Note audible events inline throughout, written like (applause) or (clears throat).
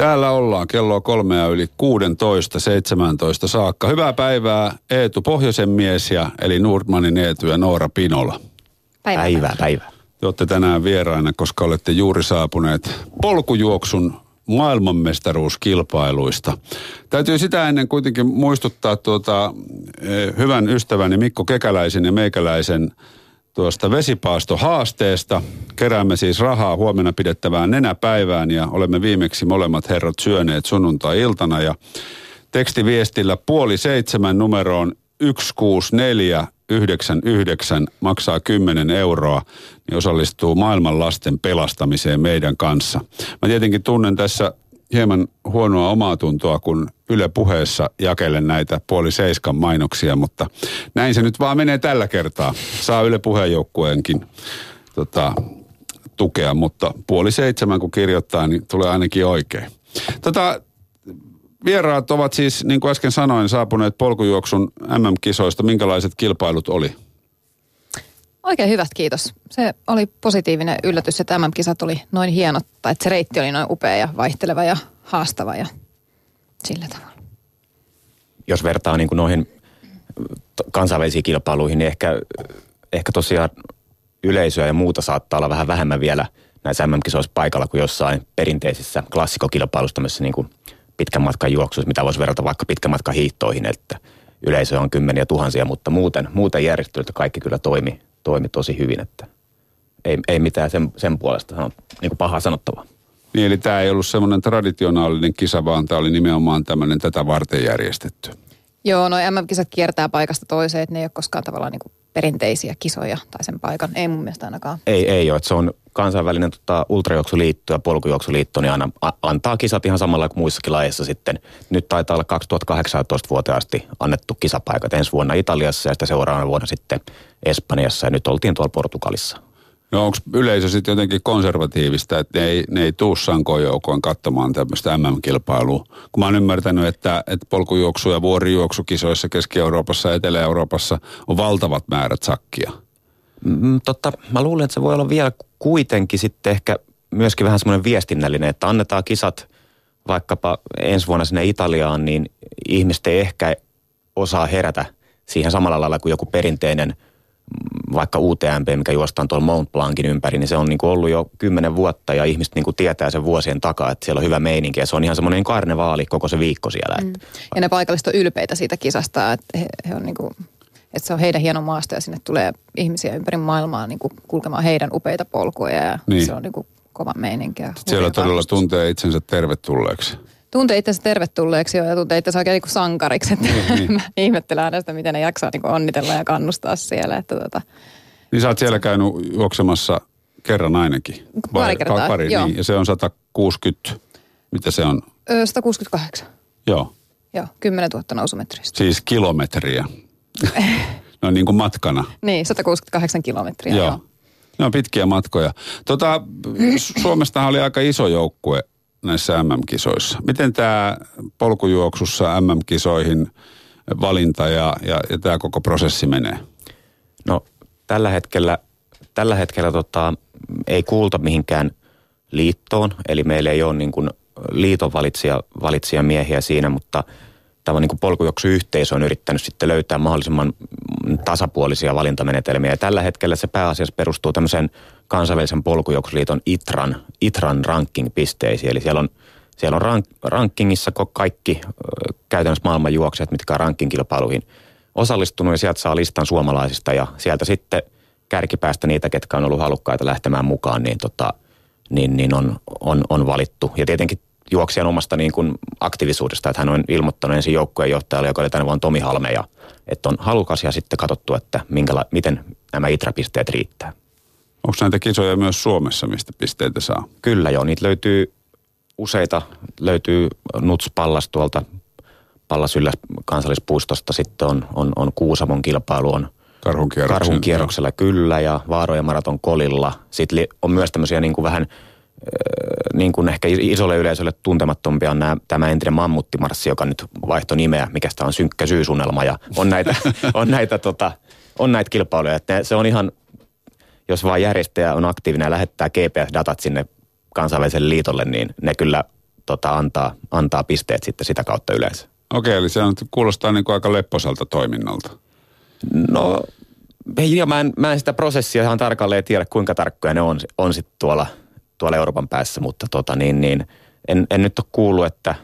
Täällä ollaan kello kolmea yli 16, 17 saakka. Hyvää päivää Eetu Pohjoisen mies ja eli Nordmanin Eetu ja Noora Pinola. Päivää, päivää. päivää. Te olette tänään vieraina, koska olette juuri saapuneet polkujuoksun maailmanmestaruuskilpailuista. Täytyy sitä ennen kuitenkin muistuttaa tuota, eh, hyvän ystäväni Mikko Kekäläisen ja meikäläisen tuosta vesipaastohaasteesta. Keräämme siis rahaa huomenna pidettävään nenäpäivään ja olemme viimeksi molemmat herrat syöneet sunnuntai-iltana ja tekstiviestillä puoli seitsemän numeroon 16499 maksaa 10 euroa, niin osallistuu maailman lasten pelastamiseen meidän kanssa. Mä tietenkin tunnen tässä hieman huonoa omaa tuntoa, kun Yle puheessa jakelen näitä puoli seiskan mainoksia, mutta näin se nyt vaan menee tällä kertaa. Saa Yle puheenjoukkueenkin tota, tukea, mutta puoli seitsemän kun kirjoittaa, niin tulee ainakin oikein. Tota, vieraat ovat siis, niin kuin äsken sanoin, saapuneet polkujuoksun MM-kisoista. Minkälaiset kilpailut oli? Oikein hyvät, kiitos. Se oli positiivinen yllätys, että MM-kisat oli noin hienot, tai että se reitti oli noin upea ja vaihteleva ja haastava ja sillä tavalla. Jos vertaa niin kuin noihin kansainvälisiin kilpailuihin, niin ehkä, ehkä tosiaan yleisöä ja muuta saattaa olla vähän vähemmän vielä näissä MM-kisoissa paikalla kuin jossain perinteisissä klassikokilpailuissa, tämmöisissä niin kuin pitkän matkan juoksuissa, mitä voisi verrata vaikka pitkän matkan hiihtoihin, että yleisö on kymmeniä tuhansia, mutta muuten, muuten järjestelyt kaikki kyllä toimi, toimi tosi hyvin, että ei, ei mitään sen, sen puolesta sanot, niin kuin pahaa sanottavaa. Niin, eli tämä ei ollut semmoinen traditionaalinen kisa, vaan tämä oli nimenomaan tämmöinen tätä varten järjestetty. Joo, no MM-kisat kiertää paikasta toiseen, että ne ei ole koskaan tavallaan niin kuin perinteisiä kisoja tai sen paikan. Ei mun mielestä ainakaan. Ei, ei ole. Että se on kansainvälinen tota, ultrajuoksuliitto ja polkujuoksuliitto, niin aina, a, antaa kisat ihan samalla kuin muissakin lajeissa sitten. Nyt taitaa olla 2018 vuoteen asti annettu kisapaikat ensi vuonna Italiassa ja sitten seuraavana vuonna sitten Espanjassa ja nyt oltiin tuolla Portugalissa. No onko yleisö sitten jotenkin konservatiivista, että ne ei, ne ei tuu sankojoukoin katsomaan tämmöistä MM-kilpailua? Kun mä oon ymmärtänyt, että, että polkujuoksu- ja vuorijuoksukisoissa Keski-Euroopassa ja Etelä-Euroopassa on valtavat määrät sakkia. Mm, totta, mä luulen, että se voi olla vielä kuitenkin sitten ehkä myöskin vähän semmoinen viestinnällinen, että annetaan kisat vaikkapa ensi vuonna sinne Italiaan, niin ihmiset ei ehkä osaa herätä siihen samalla lailla kuin joku perinteinen – vaikka UTMP, mikä juostaan tuolla Mount Blancin ympäri, niin se on niin kuin ollut jo kymmenen vuotta ja ihmiset niin kuin tietää sen vuosien takaa, että siellä on hyvä meininki ja se on ihan semmoinen karnevaali koko se viikko siellä. Mm. Ja ne paikalliset on ylpeitä siitä kisasta, että he, he on niin kuin, että se on heidän hieno maasto ja sinne tulee ihmisiä ympäri maailmaa niin kuin kulkemaan heidän upeita polkuja ja niin. se on niin kuin kova meininki. Siellä todella tuntee itsensä tervetulleeksi tuntee itsensä tervetulleeksi jo ja tuntee itsensä oikein niin kuin sankariksi. Että niin, niin. (laughs) mä ihmettelen aina sitä, miten ne jaksaa niin kuin onnitella ja kannustaa siellä. Että tota. Niin sä oot siellä käynyt juoksemassa kerran ainakin. Pari kertaa, pari, joo. Niin, ja se on 160, mitä se on? Ö, 168. Joo. Joo, 10 000 nousumetristä. Siis kilometriä. no (laughs) niin kuin matkana. Niin, 168 kilometriä, joo. joo. Ne on pitkiä matkoja. Tota, Suomestahan oli aika iso joukkue näissä MM-kisoissa. Miten tämä polkujuoksussa MM-kisoihin valinta ja, ja, ja tämä koko prosessi menee? No tällä hetkellä, tällä hetkellä tota, ei kuulta mihinkään liittoon, eli meillä ei ole niin kuin liiton valitsija, valitsija miehiä siinä, mutta tämä niin polkujuoksuyhteisö on yrittänyt sitten löytää mahdollisimman tasapuolisia valintamenetelmiä. Ja tällä hetkellä se pääasiassa perustuu tämmöiseen kansainvälisen polkujuoksuliiton ITRAN, ITRAN ranking-pisteisiin. Eli siellä on, siellä on rank, rankingissa kaikki käytännössä maailman juoksijat, mitkä on ranking-kilpailuihin osallistunut ja sieltä saa listan suomalaisista ja sieltä sitten kärkipäästä niitä, ketkä on ollut halukkaita lähtemään mukaan, niin, tota, niin, niin on, on, on valittu. Ja tietenkin juoksijan omasta niin kuin aktiivisuudesta, että hän on ilmoittanut ensin joukkueen johtajalle, joka oli tänne vuonna Tomi Halmeja, että on halukas ja sitten katsottu, että minkäla- miten nämä ITRA-pisteet riittää. Onko näitä kisoja myös Suomessa, mistä pisteitä saa? Kyllä joo, niitä löytyy useita. Löytyy Nuts Pallas tuolta Pallas Ylläs kansallispuistosta, sitten on, on, on Kuusamon kilpailu, on Karhun, Karhun kierroksella kyllä ja Vaarojen maraton kolilla. Sitten on myös tämmöisiä niin kuin vähän niin kuin ehkä isolle yleisölle tuntemattompia on nämä, tämä entinen mammuttimarssi, joka nyt vaihtoi nimeä, mikä sitä on synkkä syysunelma ja on näitä, (laughs) on näitä, tota, on näitä kilpailuja. Että se on ihan, jos vaan järjestäjä on aktiivinen ja lähettää GPS-datat sinne kansainväliselle liitolle, niin ne kyllä tota, antaa, antaa pisteet sitten sitä kautta yleensä. Okei, eli se on, kuulostaa niin kuin aika lepposalta toiminnalta. No, ja mä en, mä en sitä prosessia ihan tarkalleen tiedä, kuinka tarkkoja ne on, on sitten tuolla, tuolla Euroopan päässä, mutta tota, niin, niin, en, en nyt ole kuullut, että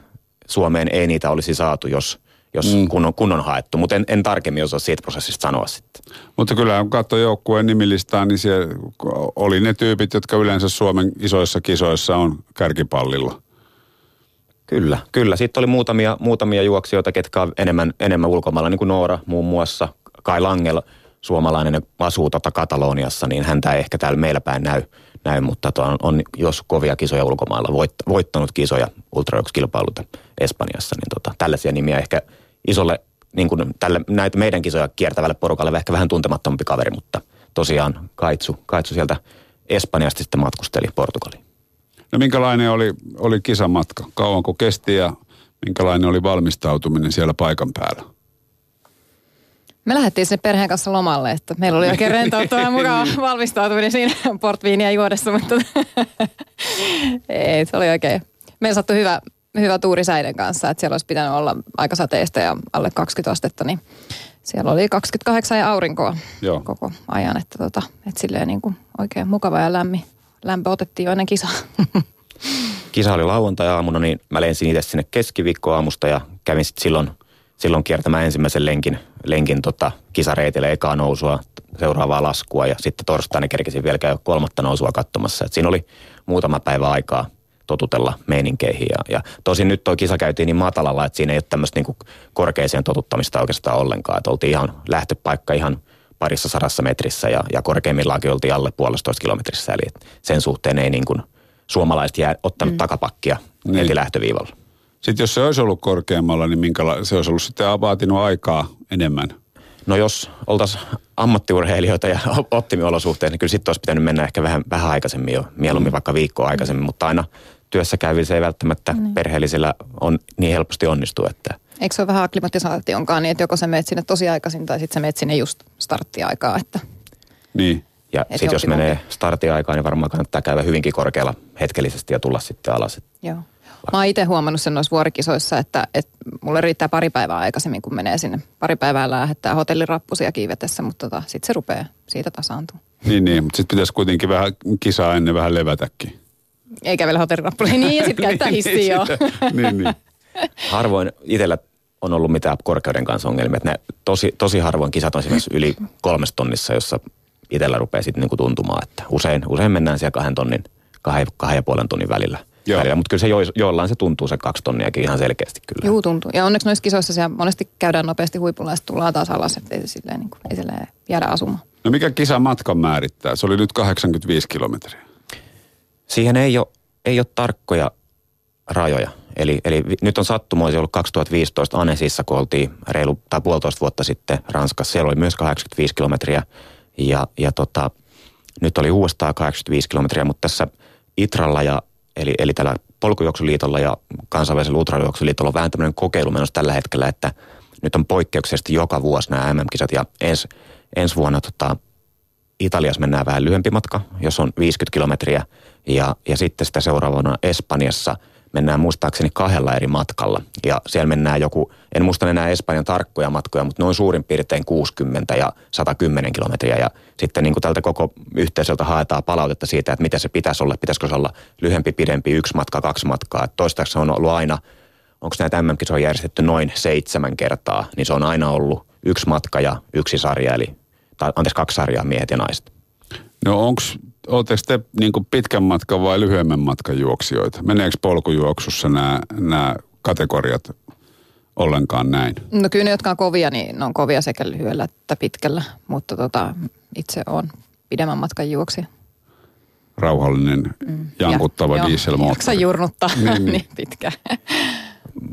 Suomeen ei niitä olisi saatu, jos, jos mm. kun, on, kun on haettu, mutta en, en tarkemmin osaa siitä prosessista sanoa sitten. Mutta kyllä kun katsoo joukkueen nimilistaa, niin siellä oli ne tyypit, jotka yleensä Suomen isoissa kisoissa on kärkipallilla. Kyllä, kyllä. Sitten oli muutamia, muutamia juoksijoita, ketkä on enemmän, enemmän ulkomailla, niin kuin Noora muun muassa. Kai Langel, suomalainen, asuu tota Kataloniassa, niin häntä ei ehkä täällä meillä päin näy, näy mutta on, on, jos kovia kisoja ulkomailla, voitt, voittanut kisoja ultrajuokskilpailuita Espanjassa, niin tota, tällaisia nimiä ehkä isolle, niin kuin tälle, näitä meidän kisoja kiertävälle porukalle ehkä vähän tuntemattomampi kaveri, mutta tosiaan Kaitsu, Kaitsu sieltä Espanjasta sitten matkusteli Portugaliin. No minkälainen oli, oli kisamatka? Kauanko kesti ja minkälainen oli valmistautuminen siellä paikan päällä? Me lähdettiin sinne perheen kanssa lomalle, että meillä oli oikein rentouttava ja (laughs) mukava valmistautuminen siinä portviiniä juodessa, mutta (laughs) ei, se oli oikein. Meillä sattui hyvä, hyvä tuuri säiden kanssa, että siellä olisi pitänyt olla aika sateista ja alle 20 astetta, niin siellä oli 28 ja aurinkoa Joo. koko ajan, että, tota, että silleen niin kuin oikein mukava ja lämmin lämpö otettiin jo ennen kisaa. (laughs) Kisa oli lauantai-aamuna, niin mä lensin itse sinne keskiviikkoaamusta ja kävin sitten silloin, silloin kiertämään ensimmäisen lenkin, lenkin tota, kisareitille ekaa nousua, seuraavaa laskua ja sitten torstaina kerkisin vielä käydä kolmatta nousua katsomassa. Et siinä oli muutama päivä aikaa totutella meininkeihin. Ja, ja tosin nyt tuo kisa käytiin niin matalalla, että siinä ei ole tämmöistä niinku korkeaseen totuttamista oikeastaan ollenkaan. Että oltiin ihan lähtöpaikka ihan parissa sadassa metrissä ja, ja korkeimmillaankin oltiin alle puolestoista kilometrissä. Eli sen suhteen ei niin kuin suomalaiset jää ottanut mm. takapakkia niin. heti lähtöviivalla. Sitten jos se olisi ollut korkeammalla, niin minkäla- se olisi ollut sitten vaatinut aikaa enemmän? No jos oltaisiin ammattiurheilijoita ja optimiolosuhteet, niin kyllä sitten olisi pitänyt mennä ehkä vähän, vähän aikaisemmin jo, mieluummin mm. vaikka viikkoa aikaisemmin, mm. mutta aina työssä käyvillä se ei välttämättä mm. perheellisillä on, niin helposti onnistu, että – Eikö se ole vähän akklimatisaationkaan niin, että joko sä meet sinne tosi aikaisin tai sitten sä meet sinne just starttiaikaa, että... Niin. Ja sitten jos menee starttiaikaan, niin varmaan kannattaa käydä hyvinkin korkealla hetkellisesti ja tulla sitten alas. Joo. Mä oon itse huomannut sen noissa vuorikisoissa, että, että mulle riittää pari päivää aikaisemmin, kun menee sinne. Pari päivää lähettää hotellirappusia kiivetessä, mutta tota, sitten se rupeaa siitä tasaantua. Niin, niin mutta sitten pitäisi kuitenkin vähän kisaa ennen vähän levätäkin. Ei kävellä hotellirappuja. Niin, ja sitten (laughs) käyttää hissiä jo. niin, niin. (laughs) Harvoin itsellä on ollut mitään korkeuden kanssa ongelmia. Että ne tosi, tosi harvoin kisat on esimerkiksi yli kolmesta tonnissa, jossa itsellä rupeaa sitten niinku tuntumaan, että usein, usein mennään siellä kahden tonnin, kahden, kahden ja puolen tonnin välillä. välillä. Mutta kyllä se jo, joillain se tuntuu se kaksi tonniakin ihan selkeästi kyllä. Joo, tuntuu. Ja onneksi noissa kisoissa siellä monesti käydään nopeasti huipulla ja tullaan taas alas, että ei, silleen, niin kuin, ei silleen jäädä asumaan. No mikä kisa matkan määrittää? Se oli nyt 85 kilometriä. Siihen ei ole, ei ole tarkkoja rajoja. Eli, eli nyt on sattumoisin ollut 2015 Anesissa, kun oltiin reilu tai puolitoista vuotta sitten Ranskassa. Siellä oli myös 85 kilometriä ja, ja tota, nyt oli uudestaan 85 kilometriä, mutta tässä Itralla ja eli, eli tällä polkujuoksuliitolla ja kansainvälisellä ultrajuoksuliitolla on vähän tämmöinen kokeilu menossa tällä hetkellä, että nyt on poikkeuksellisesti joka vuosi nämä MM-kisat ja ens, ensi vuonna tota, Italiassa mennään vähän lyhyempi matka, jos on 50 kilometriä ja, ja sitten sitä seuraavana Espanjassa – mennään muistaakseni kahdella eri matkalla. Ja siellä mennään joku, en muista enää Espanjan tarkkoja matkoja, mutta noin suurin piirtein 60 ja 110 kilometriä. Ja sitten niin kuin tältä koko yhteisöltä haetaan palautetta siitä, että mitä se pitäisi olla. Pitäisikö se olla lyhempi, pidempi, yksi matka, kaksi matkaa. Että toistaiseksi on ollut aina, onko näitä mm on järjestetty noin seitsemän kertaa, niin se on aina ollut yksi matka ja yksi sarja, eli tai anteeksi kaksi sarjaa miehet ja naiset. No onko Oletteko te niin pitkän matkan vai lyhyemmän matkan juoksijoita? Meneekö polkujuoksussa nämä, nämä kategoriat ollenkaan näin? No kyllä ne, jotka on kovia, niin ne on kovia sekä lyhyellä että pitkällä, mutta tota, itse on pidemmän matkan juoksija. Rauhallinen, mm. jankuttava ja, dieselmoottori. Jaksa jurnuttaa niin, niin. (laughs) niin pitkä. (laughs)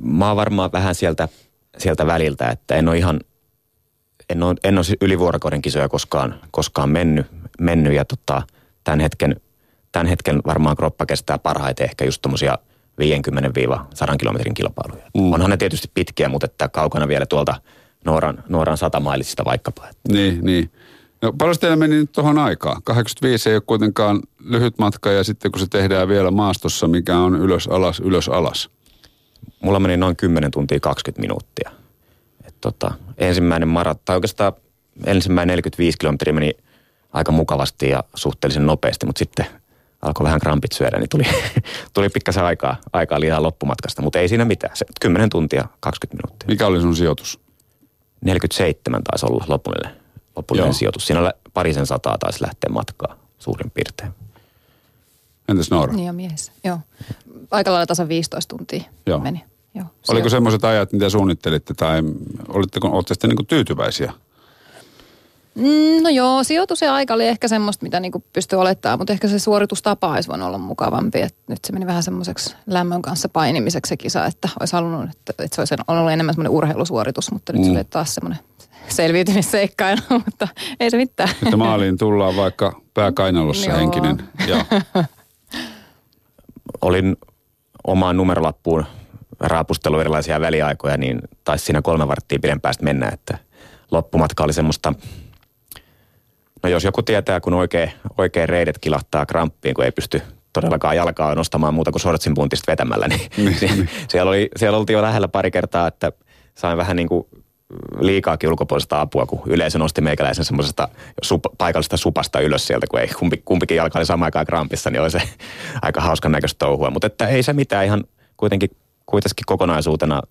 Mä oon varmaan vähän sieltä, sieltä väliltä, että en ole ihan, en ole, en ole ylivuorokauden kisoja koskaan, koskaan mennyt, mennyt ja tota, tämän hetken, tämän hetken varmaan kroppa kestää parhaiten ehkä just tuommoisia 50-100 kilometrin kilpailuja. Mm. Onhan ne tietysti pitkiä, mutta että kaukana vielä tuolta Nooran, Nooran satamailisista vaikkapa. Niin, niin. No, paljon teillä meni nyt tuohon aikaan? 85 ei ole kuitenkaan lyhyt matka ja sitten kun se tehdään vielä maastossa, mikä on ylös alas, ylös alas. Mulla meni noin 10 tuntia 20 minuuttia. Et tota, ensimmäinen marat, tai oikeastaan ensimmäinen 45 kilometriä meni aika mukavasti ja suhteellisen nopeasti, mutta sitten alkoi vähän krampit syödä, niin tuli, (laughs) tuli pikkasen aikaa, aikaa liian loppumatkasta, mutta ei siinä mitään. Se, 10 tuntia 20 minuuttia. Mikä oli sun sijoitus? 47 taisi olla lopullinen, lopullinen sijoitus. Siinä parisen sataa taisi lähteä matkaa suurin piirtein. Entäs Noora? Niin ja miehessä, joo. Aika lailla tasan 15 tuntia joo. meni. Joo, Oliko semmoiset ajat, mitä suunnittelitte, tai olitteko, olette niin tyytyväisiä? Mm, no joo, sijoitus ja aika oli ehkä semmoista, mitä niinku pystyy olettamaan, mutta ehkä se suoritustapa olisi voinut olla mukavampi. Et nyt se meni vähän semmoiseksi lämmön kanssa painimiseksi se kisa, että olisi halunnut, että, että se olisi ollut enemmän semmoinen urheilusuoritus, mutta nyt mm. se oli taas semmoinen selviytymisseikkailu, (laughs) mutta ei se mitään. Että maaliin tullaan vaikka pääkainalossa Joo. henkinen. Joo. (laughs) Olin omaan numerolappuun raapustellut erilaisia väliaikoja, niin taisi siinä kolme varttia pidempään mennä, että loppumatka oli semmoista No jos joku tietää, kun oikein, oikein reidet kilahtaa kramppiin, kun ei pysty todellakaan jalkaa nostamaan muuta kuin sortsin puntista vetämällä, niin, (laughs) niin, niin. siellä, oli, siellä oltiin jo lähellä pari kertaa, että sain vähän niin kuin liikaakin ulkopuolista apua, kun yleisö nosti meikäläisen semmoisesta sup, paikallisesta supasta ylös sieltä, kun ei kumpi, kumpikin jalka oli samaan aikaan krampissa, niin oli se (laughs) aika hauskan näköistä touhua. Mutta että ei se mitään ihan kuitenkin, kuitenkin kokonaisuutena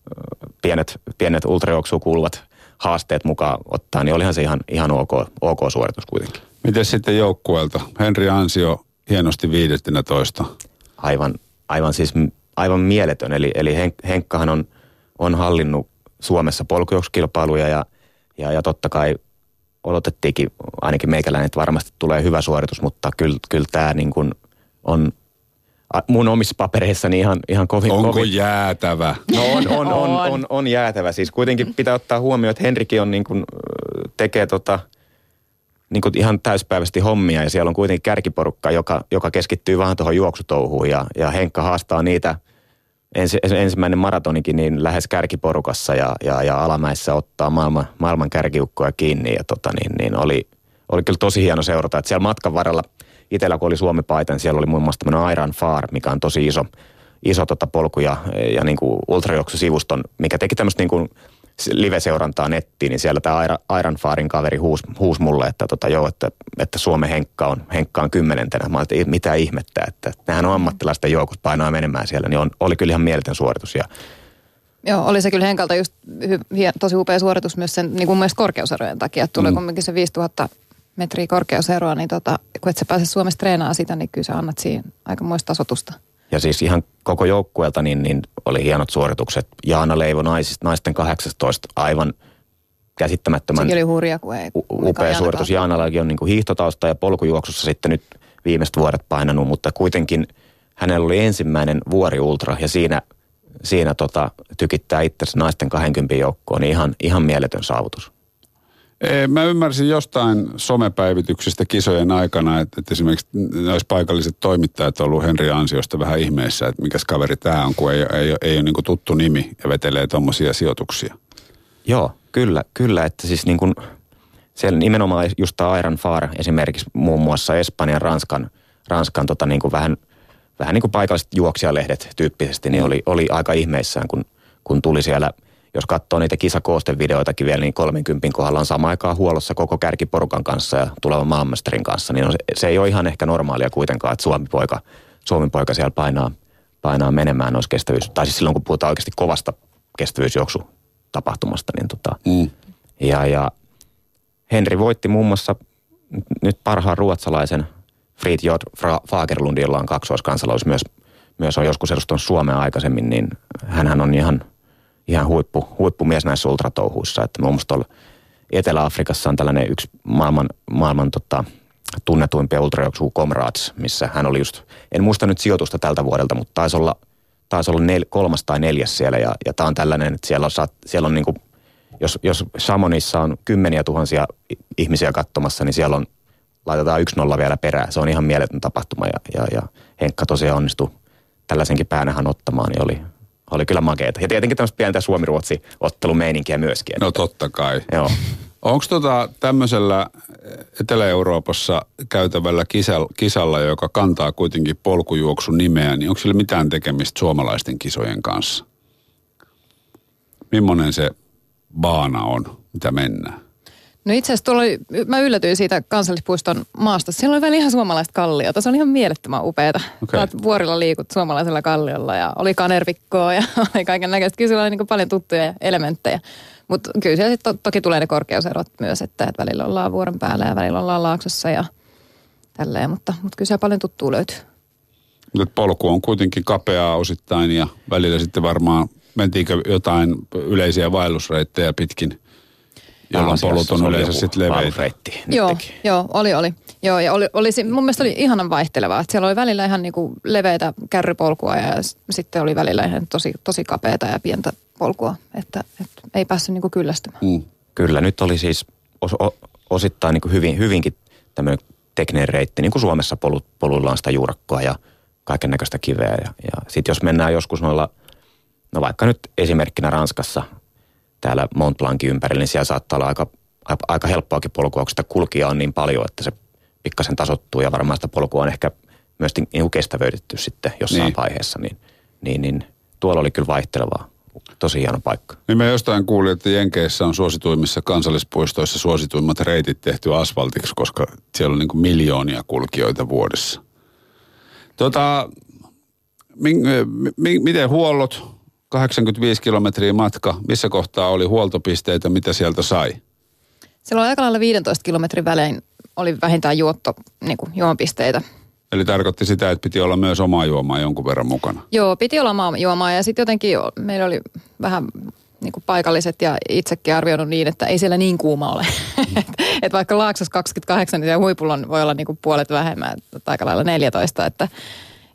pienet, pienet ultrajuoksuun kuuluvat haasteet mukaan ottaa, niin olihan se ihan, ihan ok, ok suoritus kuitenkin. Miten sitten joukkueelta? Henri Ansio hienosti toista. Aivan, aivan siis aivan mieletön. Eli, eli Henkkahan on, on hallinnut Suomessa polkujouksukilpailuja ja, ja, ja totta kai odotettiinkin ainakin meikäläinen, että varmasti tulee hyvä suoritus, mutta kyllä, kyllä tämä niin kuin on mun omissa papereissani ihan, ihan kovin... Onko kovin. jäätävä? No on, on, on, on, on, on jäätävä. Siis kuitenkin pitää ottaa huomioon, että Henrikin on niin kuin, tekee tota, niin kuin ihan täyspäiväisesti hommia ja siellä on kuitenkin kärkiporukka, joka, joka keskittyy vähän tuohon juoksutouhuun ja, ja Henkka haastaa niitä ensi, ensimmäinen maratonikin niin lähes kärkiporukassa ja, ja, ja alamäissä ottaa maailman, maailman kärkiukkoja kiinni ja tota, niin, niin oli, oli kyllä tosi hieno seurata, että siellä matkan varrella – itsellä kun oli Suomi-paita, niin siellä oli muun muassa tämmöinen Iron Far, mikä on tosi iso, iso tota polku ja, ja niin kuin ultrajuoksusivuston, mikä teki tämmöistä niin kuin live-seurantaa nettiin, niin siellä tämä Iron Farin kaveri huusi huus mulle, että, tota, joo, että, että Suomen Henkka on, Henkka on kymmenentenä. Mä että mitä ihmettä, että nehän on ammattilaisten joukot painoa menemään siellä, niin on, oli kyllä ihan mieletön suoritus. Ja, Joo, oli se kyllä Henkalta just hy, tosi upea suoritus myös sen niin kuin myös korkeuserojen takia. Tulee mm. kumminkin se 5000 metriä korkeuseroa, niin tota, kun et sä pääse Suomessa treenaamaan sitä, niin kyllä sä annat siinä aika muista tasotusta. Ja siis ihan koko joukkueelta niin, niin oli hienot suoritukset. Jaana Leivo naisista, naisten 18 aivan käsittämättömän Sekin oli hurja, kun ei upea suoritus. Jaanallakin on niin kuin hiihtotausta ja polkujuoksussa sitten nyt viimeiset vuodet painanut, mutta kuitenkin hänellä oli ensimmäinen vuori ultra ja siinä, siinä tota, tykittää itse naisten 20 joukkoon, niin ihan, ihan mieletön saavutus. Mä ymmärsin jostain somepäivityksistä kisojen aikana, että, että esimerkiksi olisi paikalliset toimittajat ollut Henri Ansiosta vähän ihmeessä, että mikä kaveri tämä on, kun ei, ei, ei, ei ole niin tuttu nimi ja vetelee tuommoisia sijoituksia. Joo, kyllä, kyllä, että siis niin kuin, siellä nimenomaan just tämä Iron Far esimerkiksi muun muassa Espanjan, Ranskan, Ranskan tota niin kuin vähän, vähän niin kuin paikalliset juoksijalehdet tyyppisesti, niin oli, oli aika ihmeissään, kun, kun tuli siellä – jos katsoo niitä kisakoostevideoitakin vielä, niin 30 kohdalla on sama aikaa huollossa koko kärkiporukan kanssa ja tulevan maanmestarin kanssa, niin on, se ei ole ihan ehkä normaalia kuitenkaan, että Suomi-poika, Suomi-poika siellä painaa, painaa menemään noissa kestävyys, tai siis silloin kun puhutaan oikeasti kovasta kestävyysjuoksutapahtumasta, niin tota, mm. ja, ja Henri voitti muun muassa nyt parhaan ruotsalaisen Fridtjof Fagerlund, jolla on kaksoiskansalaisuus myös, myös on joskus edustanut Suomea aikaisemmin, niin hän on ihan ihan huippu, huippumies näissä ultratouhuissa. Että muun muassa Etelä-Afrikassa on tällainen yksi maailman, maailman tota, tunnetuimpia ultrajuoksu Comrades, missä hän oli just, en muista nyt sijoitusta tältä vuodelta, mutta taisi olla, taisi olla nel, kolmas tai neljäs siellä. Ja, ja tämä on tällainen, että siellä on, siellä on niin kuin, jos, jos Samonissa on kymmeniä tuhansia ihmisiä katsomassa, niin siellä on, laitetaan yksi nolla vielä perään. Se on ihan mieletön tapahtuma ja, ja, ja Henkka tosiaan onnistui tällaisenkin päänähän ottamaan, niin oli, oli kyllä makeeta. Ja tietenkin tämmöistä pientä Suomi-Ruotsi-ottelumeininkiä myöskin. No totta kai. Joo. Onko tota tämmöisellä Etelä-Euroopassa käytävällä kisalla, kisalla, joka kantaa kuitenkin polkujuoksun nimeä, niin onko sillä mitään tekemistä suomalaisten kisojen kanssa? Millainen se baana on, mitä mennään? No itse asiassa oli, mä yllätyin siitä kansallispuiston maasta. Siellä oli vielä ihan suomalaista kalliota. Se on ihan mielettömän upeeta. Okay. vuorilla liikut suomalaisella kalliolla ja oli kanervikkoa ja (laughs) oli kaiken näköistä. Kyllä siellä oli niin paljon tuttuja elementtejä. Mutta kyllä siellä sitten to, toki tulee ne korkeuserot myös, että, että välillä ollaan vuoren päällä ja välillä ollaan laaksossa ja tälleen. Mutta, mutta kyllä siellä paljon tuttuu löytyy. Mutta polku on kuitenkin kapeaa osittain ja välillä sitten varmaan mentiinkö jotain yleisiä vaellusreittejä pitkin – jolloin polut on yleensä sitten leveitä. Joo, joo, oli, oli. Joo, ja oli, oli, mun mielestä oli ihanan vaihtelevaa. Että siellä oli välillä ihan niinku leveitä kärrypolkua ja sitten oli välillä ihan tosi, tosi kapeata ja pientä polkua. Että, että ei päässyt niinku kyllästymään. Mm. Kyllä, nyt oli siis os, o, osittain niinku hyvin, hyvinkin tämmöinen tekninen reitti, niin kuin Suomessa polut, poluilla on sitä juurakkoa ja kaiken näköistä kiveä. Ja, ja sitten jos mennään joskus noilla, no vaikka nyt esimerkkinä Ranskassa – täällä Mont Blancin ympärillä, niin siellä saattaa olla aika, aika helppoakin polkua, kun sitä kulkija on niin paljon, että se pikkasen tasottuu ja varmaan sitä polkua on ehkä myös niin kestävöitetty sitten jossain niin. vaiheessa, niin, niin, niin tuolla oli kyllä vaihtelevaa. Tosi hieno paikka. Niin mä jostain kuulin, että Jenkeissä on suosituimmissa kansallispuistoissa suosituimmat reitit tehty asfaltiksi, koska siellä on niin miljoonia kulkijoita vuodessa. Tota, mi, mi, miten huollot, 85 kilometriä matka. Missä kohtaa oli huoltopisteitä, mitä sieltä sai? Siellä oli aika lailla 15 kilometrin välein oli vähintään juotto, niin kuin juomapisteitä. Eli tarkoitti sitä, että piti olla myös omaa juomaa jonkun verran mukana? Joo, piti olla omaa juomaa ja sitten jotenkin meillä oli vähän niin kuin paikalliset ja itsekin arvioinut niin, että ei siellä niin kuuma ole. Mm. (laughs) että vaikka Laaksos 28, niin huipulla voi olla niin kuin puolet vähemmän, aika lailla 14, että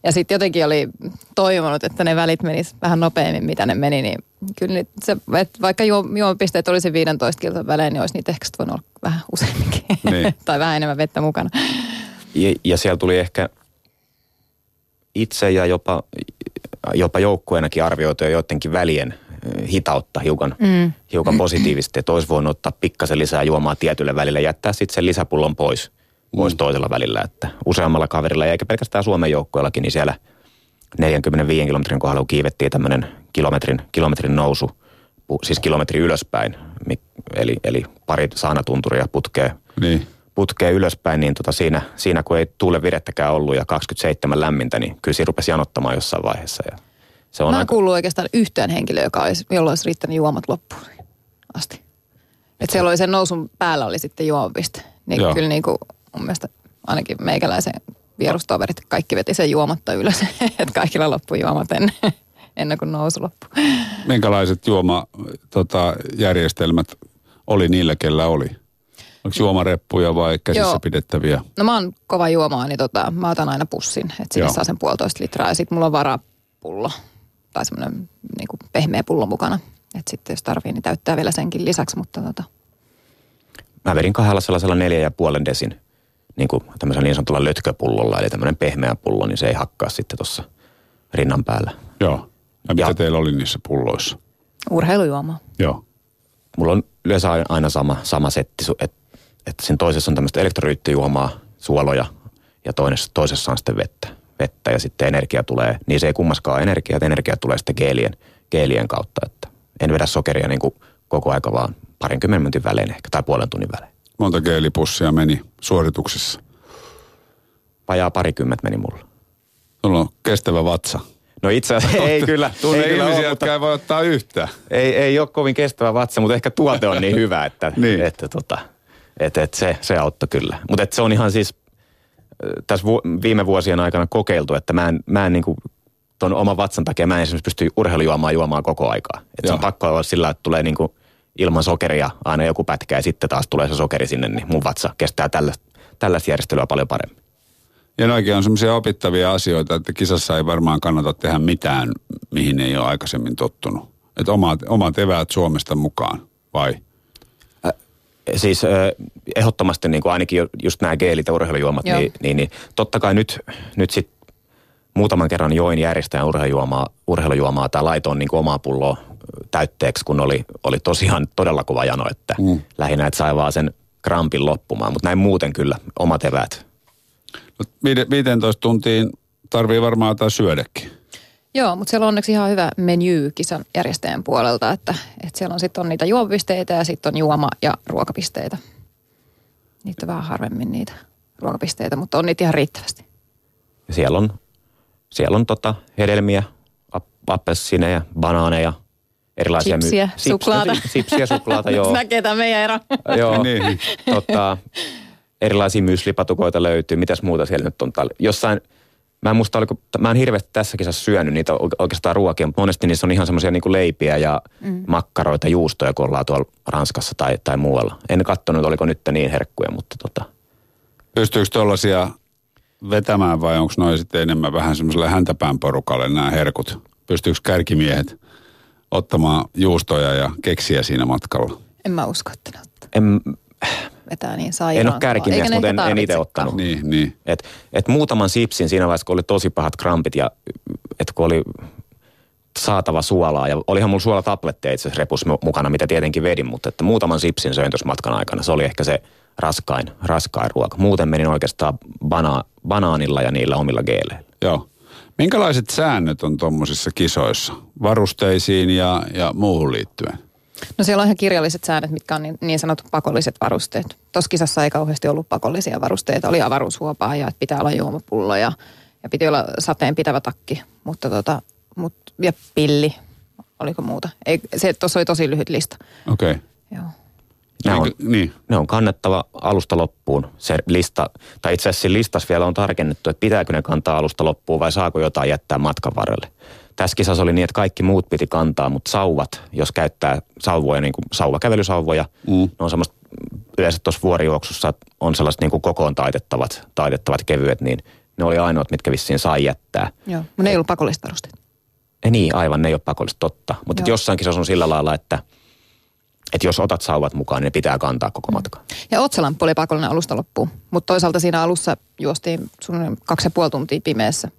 ja sitten jotenkin oli toivonut, että ne välit menis vähän nopeammin, mitä ne meni, niin kyllä nyt se, että vaikka juo, juomapisteet olisi 15 kilton välein, niin olisi niitä ehkä voinut olla vähän useamminkin. Niin. (laughs) tai vähän enemmän vettä mukana. Ja, ja siellä tuli ehkä itse ja jopa, jopa joukkueenakin arvioitu jo joidenkin välien hitautta hiukan, mm. hiukan positiivisesti, että olisi voinut ottaa pikkasen lisää juomaa tietylle välille ja jättää sitten sen lisäpullon pois – pois mm. toisella välillä. Että useammalla kaverilla, ja eikä pelkästään Suomen joukkoillakin, niin siellä 45 kilometrin kohdalla kiivettiin tämmöinen kilometrin, kilometrin nousu, siis kilometri ylöspäin, eli, eli pari saanatunturia putkee, niin. putkee ylöspäin, niin tota siinä, siinä kun ei tuule virettäkään ollut ja 27 lämmintä, niin kyllä siinä rupesi janottamaan jossain vaiheessa. Ja se on Mä aika... kuullut oikeastaan yhtään henkilöä, joka olisi, jolla olisi riittänyt juomat loppuun asti. Että siellä oli sen nousun päällä oli sitten juomapiste. Niin Joo. kyllä niin kuin mun mielestä ainakin meikäläisen vierustoverit kaikki veti sen juomatta ylös, (laughs) että kaikilla loppui juomat ennen, ennen kuin nousu loppui. Minkälaiset juomajärjestelmät tota, oli niillä, kellä oli? Onko juomareppuja vai käsissä Joo. pidettäviä? No mä oon kova juomaa, niin tota, mä otan aina pussin, että sinne Joo. saa sen puolitoista litraa. Ja sitten mulla on varapullo tai semmoinen niin pehmeä pullo mukana. Että sitten jos tarvii, niin täyttää vielä senkin lisäksi, mutta tota. Mä vedin kahdella sellaisella neljä ja puolen desin niin kuin tämmöisellä niin sanotulla lötköpullolla, eli tämmöinen pehmeä pullo, niin se ei hakkaa sitten tuossa rinnan päällä. Joo. Ja mitä ja, teillä oli niissä pulloissa? Urheilujuoma. Joo. Mulla on yleensä aina sama, sama setti, että että siinä toisessa on tämmöistä elektroryyttijuomaa, suoloja ja toisessa, toisessa on sitten vettä. vettä ja sitten energia tulee, niin se ei kummaskaan energia, että energia tulee sitten geelien, geelien kautta. Että en vedä sokeria niin kuin koko aika vaan parinkymmenen minuutin välein ehkä tai puolen tunnin välein. Monta geelipussia meni suorituksessa? Vajaa parikymmentä meni mulla. Sulla on kestävä vatsa. No itse asiassa ei kyllä. Tunne ei ihmisiä, ole, jotka ei voi ottaa yhtään. Ei, ei ole kovin kestävä vatsa, mutta ehkä tuote on niin (laughs) hyvä, että, niin. että, tota, että, että se, se auttoi kyllä. Mutta se on ihan siis tässä vu, viime vuosien aikana kokeiltu, että mä en, mä en niin kuin ton oman vatsan takia mä en esimerkiksi pysty urheilujuomaan juomaan koko aikaa. Että se on pakko olla sillä, että tulee niin kuin – ilman sokeria aina joku pätkä ja sitten taas tulee se sokeri sinne, niin mun vatsa kestää tällaista, tällaista järjestelyä paljon paremmin. Ja noikin on semmoisia opittavia asioita, että kisassa ei varmaan kannata tehdä mitään, mihin ei ole aikaisemmin tottunut. Että omat, omat eväät Suomesta mukaan, vai? Äh, siis äh, ehdottomasti niin kuin ainakin just nämä geelit ja urheilujuomat, niin, niin, niin totta kai nyt, nyt sitten muutaman kerran join järjestäjän urheilujuomaa, urheilujuomaa tai laitoin niin kuin omaa pulloa täytteeksi, kun oli, oli tosiaan todella kova jano, että mm. lähinnä, että sai vaan sen krampin loppumaan, mutta näin muuten kyllä omat eväät. No, 15 tuntiin tarvii varmaan jotain syödäkin. Joo, mutta siellä on onneksi ihan hyvä menu kisan järjestäjän puolelta, että, että siellä on sitten on niitä juomapisteitä ja sitten on juoma- ja ruokapisteitä. Niitä on vähän harvemmin niitä ruokapisteitä, mutta on niitä ihan riittävästi. Siellä on, siellä on tota hedelmiä, appelsineja, banaaneja, erilaisia... Sipsiä, my- suklaata. Sips, (laughs) sipsiä, suklaata, joo. (laughs) Näkee tämä meidän ero. (laughs) joo, niin. tota, erilaisia myslipatukoita löytyy. Mitäs muuta siellä nyt on? Jossain, mä en muista, oliko, mä en hirveästi tässä kisassa syönyt niitä oikeastaan ruokia, mutta monesti niissä on ihan semmoisia niin leipiä ja mm. makkaroita, juustoja, kun ollaan tuolla Ranskassa tai, tai muualla. En katsonut, oliko nyt niin herkkuja, mutta tota... Pystyykö tuollaisia vetämään vai onko noin sitten enemmän vähän semmoiselle häntäpään porukalle nämä herkut? Pystyykö kärkimiehet ottamaan juustoja ja keksiä siinä matkalla? En mä usko, että ne ottaa. En, vetää niin sairaan. En ole kärkimies, mutta en, en itse ottanut. Niin, niin. Et, et muutaman sipsin siinä vaiheessa, kun oli tosi pahat krampit ja et kun oli saatava suolaa. Ja olihan mulla suolatabletteja itse asiassa repus mukana, mitä tietenkin vedin, mutta että muutaman sipsin söin tuossa matkan aikana. Se oli ehkä se raskain, raskain ruoka. Muuten menin oikeastaan bana, banaanilla ja niillä omilla geeleillä. Joo. Minkälaiset säännöt on tuommoisissa kisoissa varusteisiin ja, ja muuhun liittyen? No siellä on ihan kirjalliset säännöt, mitkä on niin, niin sanotut pakolliset varusteet. Tuossa kisassa ei kauheasti ollut pakollisia varusteita. Oli avaruushuopaa ja että pitää olla juomapullo ja, ja piti olla sateen pitävä takki. Mutta tota, mut, ja pilli. Oliko muuta? Ei, se tuossa oli tosi lyhyt lista. Okei. Okay. Joo. Ne on, niin. ne on kannettava alusta loppuun. Se lista, tai itse asiassa listas vielä on tarkennettu, että pitääkö ne kantaa alusta loppuun vai saako jotain jättää matkan varrelle. Tässä kisassa oli niin, että kaikki muut piti kantaa, mutta sauvat, jos käyttää sauvoja, niin kuin sauvakävelysauvoja, mm. ne on semmoista, yleensä tuossa vuorijuoksussa on sellaiset niin kuin kokoon taitettavat, taitettavat kevyet, niin ne oli ainoat, mitkä vissiin sai jättää. Joo, mutta ne ei ollut pakollista varusteet. Niin, aivan, ne ei ole pakollista, totta. Mutta jossain kisassa on sillä lailla, että – että jos otat sauvat mukaan, niin ne pitää kantaa koko matka. Ja otsalamppu oli pakollinen alusta loppuun, mutta toisaalta siinä alussa juostiin sun kaksi ja puoli tuntia pimeässä.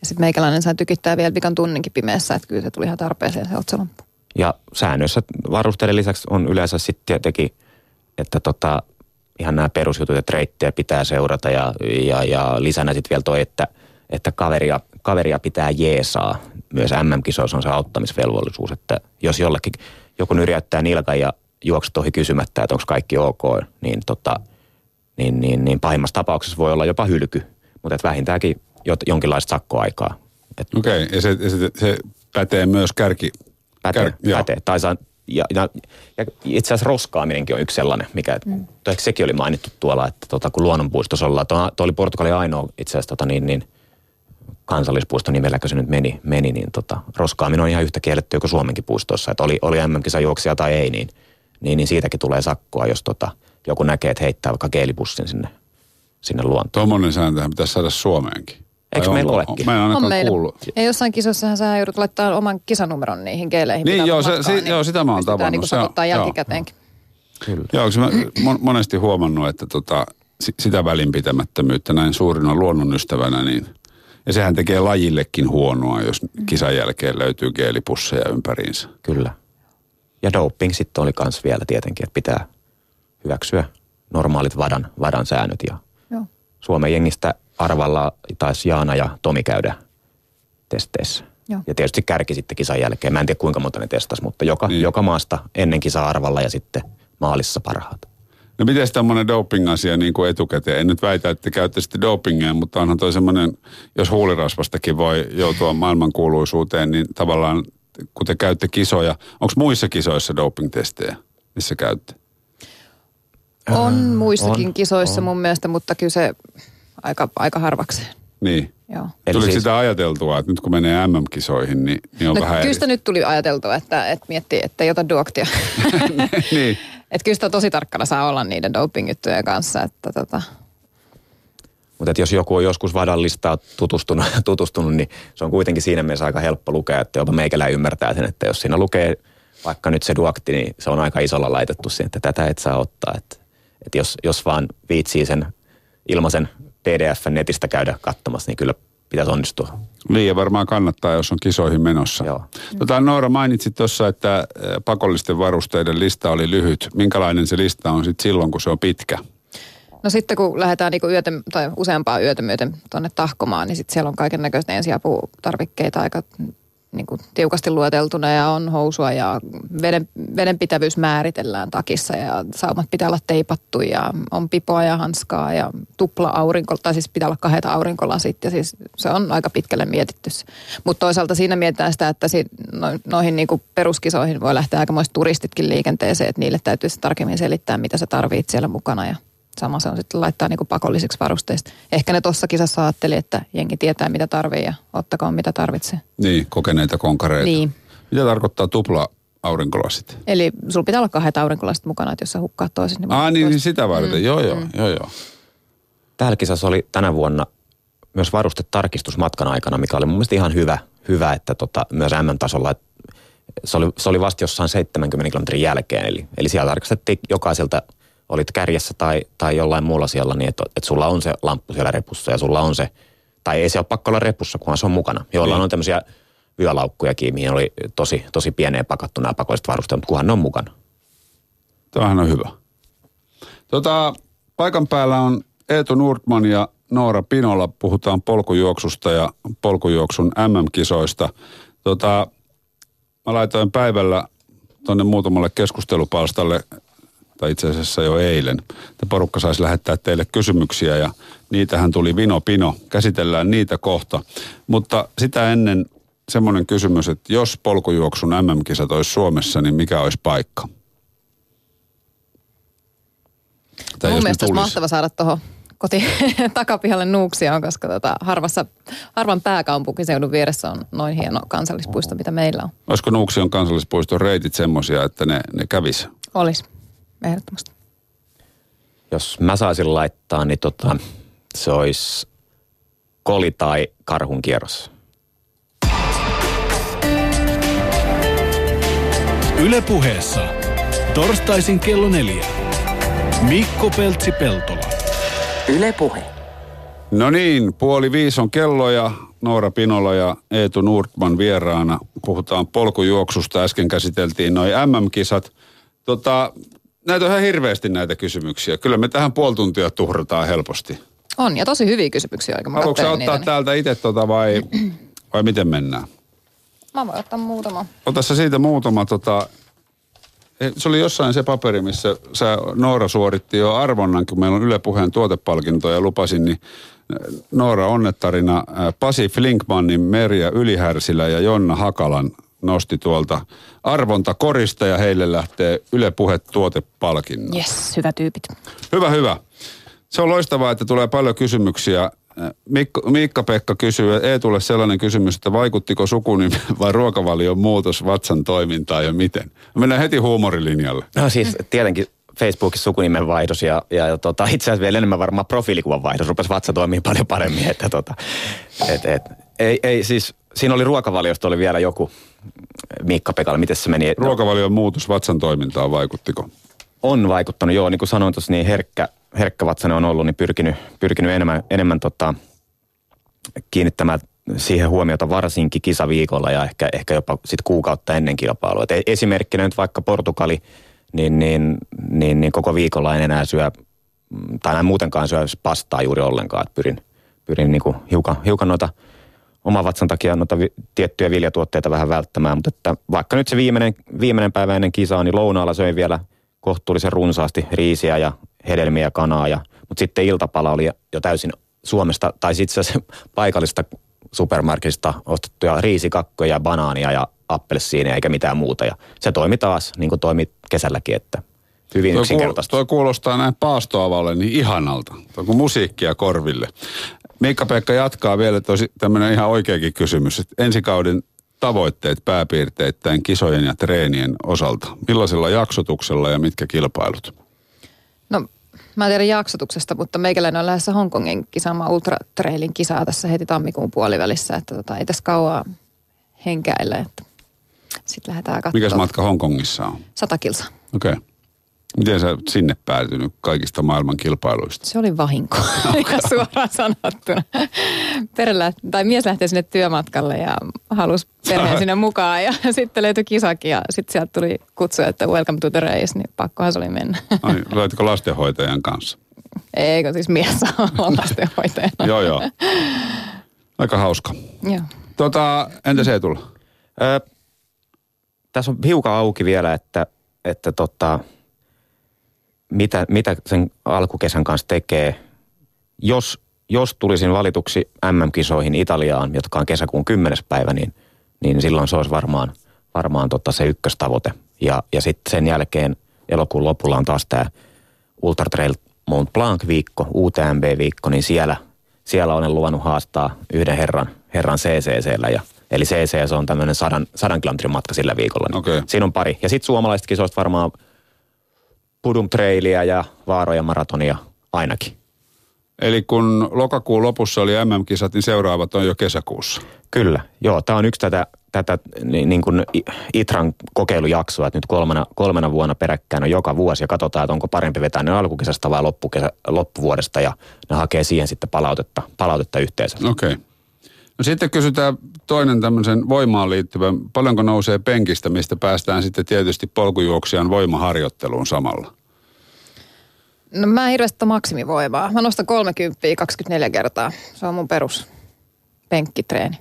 Ja sitten meikäläinen sai tykittää vielä vikan tunninkin pimeässä, että kyllä se tuli ihan tarpeeseen se otsalamppu. Ja säännöissä varusteiden lisäksi on yleensä sitten tietenkin, että tota, ihan nämä perusjutut, että reittejä pitää seurata ja, ja, ja lisänä sitten vielä toi, että, että kaveria, kaveria pitää jeesaa. Myös MM-kisoissa on se auttamisvelvollisuus, että jos jollekin joku nyrjäyttää nilkan ja juokset ohi kysymättä, että onko kaikki ok, niin, tota, niin, niin, niin pahimmassa tapauksessa voi olla jopa hylky. Mutta vähintäänkin jonkinlaista sakkoaikaa. Okei, okay, ja, se, se, se pätee myös kärki... Pätee, kär, pätee. Tai saa, ja, ja, ja itse asiassa roskaaminenkin on yksi sellainen, mikä, mm. sekin oli mainittu tuolla, että tota, kun luonnonpuistossa ollaan, tuo, tuo oli Portugalin ainoa itse asiassa tota, niin, niin, kansallispuiston nimelläkö se nyt meni, meni niin tota, roskaaminen on ihan yhtä kielletty kuin Suomenkin puistossa. Että oli, oli MM-kisajuoksija tai ei, niin, niin, niin siitäkin tulee sakkoa, jos tota, joku näkee, että heittää vaikka geelipussin sinne, sinne luontoon. Tuommoinen sääntöhän pitäisi saada Suomeenkin. Eikö meillä olekin? Mä en ainakaan on kuullut. Ja jossain kisoissahan sä joudut laittaa oman kisanumeron niihin geeleihin. Niin, joo, se, si, niin joo, sitä mä oon tavannut. Niin se on, jälkikäteenkin. Kyllä. Joo, mä monesti huomannut, että tota, sitä välinpitämättömyyttä näin suurina luonnonystävänä, niin ja sehän tekee lajillekin huonoa, jos kisan jälkeen löytyy geelipusseja ympäriinsä. Kyllä. Ja doping sitten oli kans vielä tietenkin, että pitää hyväksyä normaalit vadan, vadan säännöt. Ja Joo. Suomen jengistä arvalla taisi Jaana ja Tomi käydä testeissä. Joo. Ja tietysti kärki sitten kisan jälkeen. Mä en tiedä kuinka monta ne testasi, mutta joka, niin. joka maasta ennen kisaa arvalla ja sitten maalissa parhaat. No miten tämmöinen doping-asia niin kuin etukäteen? En nyt väitä, että käyttäisitte dopingia, mutta onhan toi semmoinen, jos huulirasvastakin voi joutua maailmankuuluisuuteen, niin tavallaan kun te käytte kisoja, onko muissa kisoissa doping-testejä, missä käytte? On muissakin on, kisoissa on. mun mielestä, mutta kyllä se aika, aika harvakseen. Niin. Joo. Tuliko siis... sitä ajateltua, että nyt kun menee MM-kisoihin, niin, niin on no, vähän Kyllä sitä nyt tuli ajateltua, että, että miettii, että ei ota duoktia. (laughs) niin. (laughs) Että kyllä sitä tosi tarkkana saa olla niiden doping kanssa, että tota. Mutta jos joku on joskus vadan listaa tutustunut, (laughs) tutustunut, niin se on kuitenkin siinä mielessä aika helppo lukea, että jopa meikällä ymmärtää sen, että jos siinä lukee vaikka nyt se duakti, niin se on aika isolla laitettu siihen, että tätä et saa ottaa. Että, että jos, jos vaan viitsii sen ilmaisen pdf netistä käydä katsomassa, niin kyllä pitäisi onnistua. Liian varmaan kannattaa, jos on kisoihin menossa. Joo. Tota, Noora mainitsit tuossa, että pakollisten varusteiden lista oli lyhyt. Minkälainen se lista on sitten silloin, kun se on pitkä? No sitten kun lähdetään niinku yötä, tai useampaa yötä myöten tuonne tahkomaan, niin sitten siellä on kaiken näköistä ensiaputarvikkeita aika niin kuin tiukasti lueteltuna ja on housua ja veden, vedenpitävyys määritellään takissa ja saumat pitää olla teipattu ja on pipoa ja hanskaa ja tupla aurinko, tai siis pitää olla kahdeta aurinkolasit ja siis se on aika pitkälle mietitty. Mutta toisaalta siinä mietitään sitä, että si, no, noihin niin kuin peruskisoihin voi lähteä aikamoiset turistitkin liikenteeseen, että niille täytyy tarkemmin selittää, mitä sä tarvitset siellä mukana ja sama se on sitten laittaa niin kuin pakolliseksi varusteista. Ehkä ne tuossa kisassa ajatteli, että jengi tietää mitä tarvii ja ottakoon mitä tarvitsee. Niin, kokeneita konkareita. Niin. Mitä tarkoittaa tupla aurinkolasit? Eli sulla pitää olla kahdet aurinkolasit mukana, että jos sä hukkaat toisen. Niin ah, niin, niin sitä varten. Mm. Joo, joo, mm. joo, joo. Täällä kisassa oli tänä vuonna myös varustetarkistus matkan aikana, mikä oli mun mielestä ihan hyvä, hyvä että tota, myös M-tasolla, että se oli, se oli vasta jossain 70 kilometrin jälkeen, eli, eli siellä tarkastettiin jokaiselta olit kärjessä tai, tai jollain muulla siellä, niin että, että sulla on se lamppu siellä repussa ja sulla on se, tai ei se ole pakko olla repussa, kunhan se on mukana. Joilla niin. on tämmöisiä yölaukkujakin, mihin oli tosi, tosi pieneen pakattu nämä pakolliset varusteet, mutta kunhan ne on mukana. Tämähän on hyvä. Tota, paikan päällä on Eetu Nurtman ja Noora Pinola. Puhutaan polkujuoksusta ja polkujuoksun MM-kisoista. Tota, mä laitoin päivällä tuonne muutamalle keskustelupalstalle tai itse asiassa jo eilen, että porukka saisi lähettää teille kysymyksiä ja niitähän tuli vino pino. Käsitellään niitä kohta. Mutta sitä ennen semmoinen kysymys, että jos polkujuoksun MM-kisat olisi Suomessa, niin mikä olisi paikka? Tai Mun mielestä olisi mahtava saada tuohon koti (laughs) takapihalle Nuuksioon, koska tota, harvassa, harvan pääkaupunkiseudun vieressä on noin hieno kansallispuisto, mitä meillä on. Olisiko Nuuksion kansallispuiston reitit semmoisia, että ne, ne kävis? Olisi ehdottomasti. Jos mä saisin laittaa, niin tota, se olisi koli tai karhun kierros. Ylepuheessa torstaisin kello neljä. Mikko Peltsi-Peltola. Ylepuhe. No niin, puoli viisi on kello ja Noora Pinola ja Eetu Nurtman vieraana. Puhutaan polkujuoksusta. Äsken käsiteltiin noin MM-kisat. Tota, näitä on ihan hirveästi näitä kysymyksiä. Kyllä me tähän puoli tuntia tuhrataan helposti. On, ja tosi hyviä kysymyksiä. Haluatko ottaa niitä, täältä itse tota vai, (clears throat) vai miten mennään? Mä voin ottaa muutama. Ota siitä muutama. Tota, eh, se oli jossain se paperi, missä sä, Noora suoritti jo arvonnan, kun meillä on Yle Puheen tuotepalkinto ja lupasin, niin eh, Noora onnettarina eh, Pasi Flinkmannin, Merja Ylihärsilä ja Jonna Hakalan nosti tuolta arvontakorista ja heille lähtee Yle Puhe tuotepalkinnon. Yes, hyvä tyypit. Hyvä, hyvä. Se on loistavaa, että tulee paljon kysymyksiä. Mikko, Miikka-Pekka kysyy, ei tule sellainen kysymys, että vaikuttiko sukunimi (laughs) vai ruokavalion muutos vatsan toimintaan ja miten? Mennään heti huumorilinjalle. No siis tietenkin Facebookissa sukunimen vaihdos ja, ja, ja tota, itse asiassa vielä enemmän varmaan profiilikuvan vaihdos. Rupesi vatsa toimii paljon paremmin. Että, tota, et, et, ei, ei siis, siinä oli ruokavaliosta oli vielä joku, Miikka Pekalla, miten se meni? Ruokavalion muutos vatsan toimintaan vaikuttiko? On vaikuttanut, joo. Niin kuin sanoin tuossa, niin herkkä, herkkä vatsanen on ollut, niin pyrkinyt, pyrkinyt enemmän, enemmän tota, kiinnittämään siihen huomiota varsinkin kisaviikolla ja ehkä, ehkä jopa sit kuukautta ennen kilpailua. Et esimerkkinä nyt vaikka Portugali, niin, niin, niin, niin koko viikolla en enää syö, tai en muutenkaan syö pastaa juuri ollenkaan. Et pyrin, pyrin niin kuin hiukan, hiukan noita – oman vatsan takia noita vi- tiettyjä viljatuotteita vähän välttämään, mutta että vaikka nyt se viimeinen, viimeinen päivä ennen kisaa, niin lounaalla söin vielä kohtuullisen runsaasti riisiä ja hedelmiä ja kanaa, ja, mutta sitten iltapala oli jo täysin Suomesta, tai itse asiassa paikallista supermarketista ostettuja riisikakkoja, banaania ja appelsiineja eikä mitään muuta. Ja se toimi taas, niin kuin toimi kesälläkin, että hyvin toi yksinkertaista. Kuul, toi kuulostaa näin paastoavalle niin ihanalta, toi kuin musiikkia korville. Miikka-Pekka jatkaa vielä tosi tämmöinen ihan oikeakin kysymys. Että ensi kauden tavoitteet pääpiirteittäin kisojen ja treenien osalta. Millaisella jaksotuksella ja mitkä kilpailut? No mä en tiedä jaksotuksesta, mutta meikäläinen on lähdössä Hongkongin kisaamaan Ultra Trailin kisaa tässä heti tammikuun puolivälissä. Että tota, ei tässä kauaa henkäile. Sitten lähdetään katsomaan. Mikäs matka Hongkongissa on? Sata kilsa. Okei. Okay. Miten sä sinne päätynyt kaikista maailman kilpailuista? Se oli vahinko, (laughs) (laughs) okay. suoraan sanottuna. Perellä, tai mies lähtee sinne työmatkalle ja halusi perheen sinne mukaan. Ja (laughs) sitten löytyi kisakin ja sitten sieltä tuli kutsu, että welcome to the race, niin pakkohan se oli mennä. Ai, löytikö lastenhoitajan kanssa? Eikö siis mies on lastenhoitajana? joo, joo. Aika hauska. Joo. Tota, entä se tulla? Öö, tässä on hiukan auki vielä, että, että tota, mitä, mitä sen alkukesän kanssa tekee. Jos, jos tulisin valituksi MM-kisoihin Italiaan, jotka on kesäkuun 10. päivä, niin, niin silloin se olisi varmaan, varmaan tota se ykköstavoite. Ja, ja sitten sen jälkeen elokuun lopulla on taas tämä Ultra Trail Mont Blanc-viikko, UTMB-viikko, niin siellä, siellä olen luvannut haastaa yhden herran, herran CCCllä ja Eli CC on tämmöinen sadan, sadan kilometrin matka sillä viikolla. Niin okay. Siinä on pari. Ja sitten suomalaiset kisoista varmaan Pudum Trailia ja Vaaroja maratonia ainakin. Eli kun lokakuun lopussa oli MM-kisat, niin seuraavat on jo kesäkuussa. Kyllä, joo. Tämä on yksi tätä, tätä niin, niin kuin Itran kokeilujaksoa, että nyt kolmena, kolmena vuonna peräkkäin on joka vuosi ja katsotaan, että onko parempi vetää ne alkukesästä vai loppukesä, loppuvuodesta ja ne hakee siihen sitten palautetta, palautetta yhteensä. Okei. Okay. No sitten kysytään toinen tämmöisen voimaan liittyvän, paljonko nousee penkistä, mistä päästään sitten tietysti polkujuoksijan voimaharjoitteluun samalla? No mä en hirveästi maksimivoimaa. Mä nostan 30 24 kertaa. Se on mun perus penkkitreeni.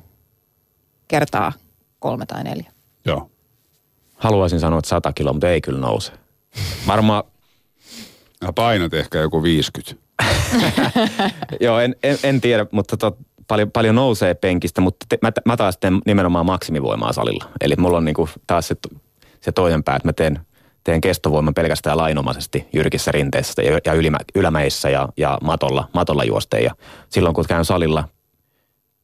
Kertaa kolme tai neljä. Joo. Haluaisin sanoa, että 100 kiloa, mutta ei kyllä nouse. Varmaan... Ja painot ehkä joku 50. (laughs) Joo, en, en, en tiedä, mutta tot, paljon, paljon nousee penkistä, mutta te, mä, mä taas teen nimenomaan maksimivoimaa salilla. Eli mulla on niinku taas se, se toinen pää, että mä teen, teen kestovoiman pelkästään lainomaisesti jyrkissä rinteissä ja, ja ylimä, ylämäissä ja, ja matolla, matolla juosteen. Ja silloin kun käyn salilla,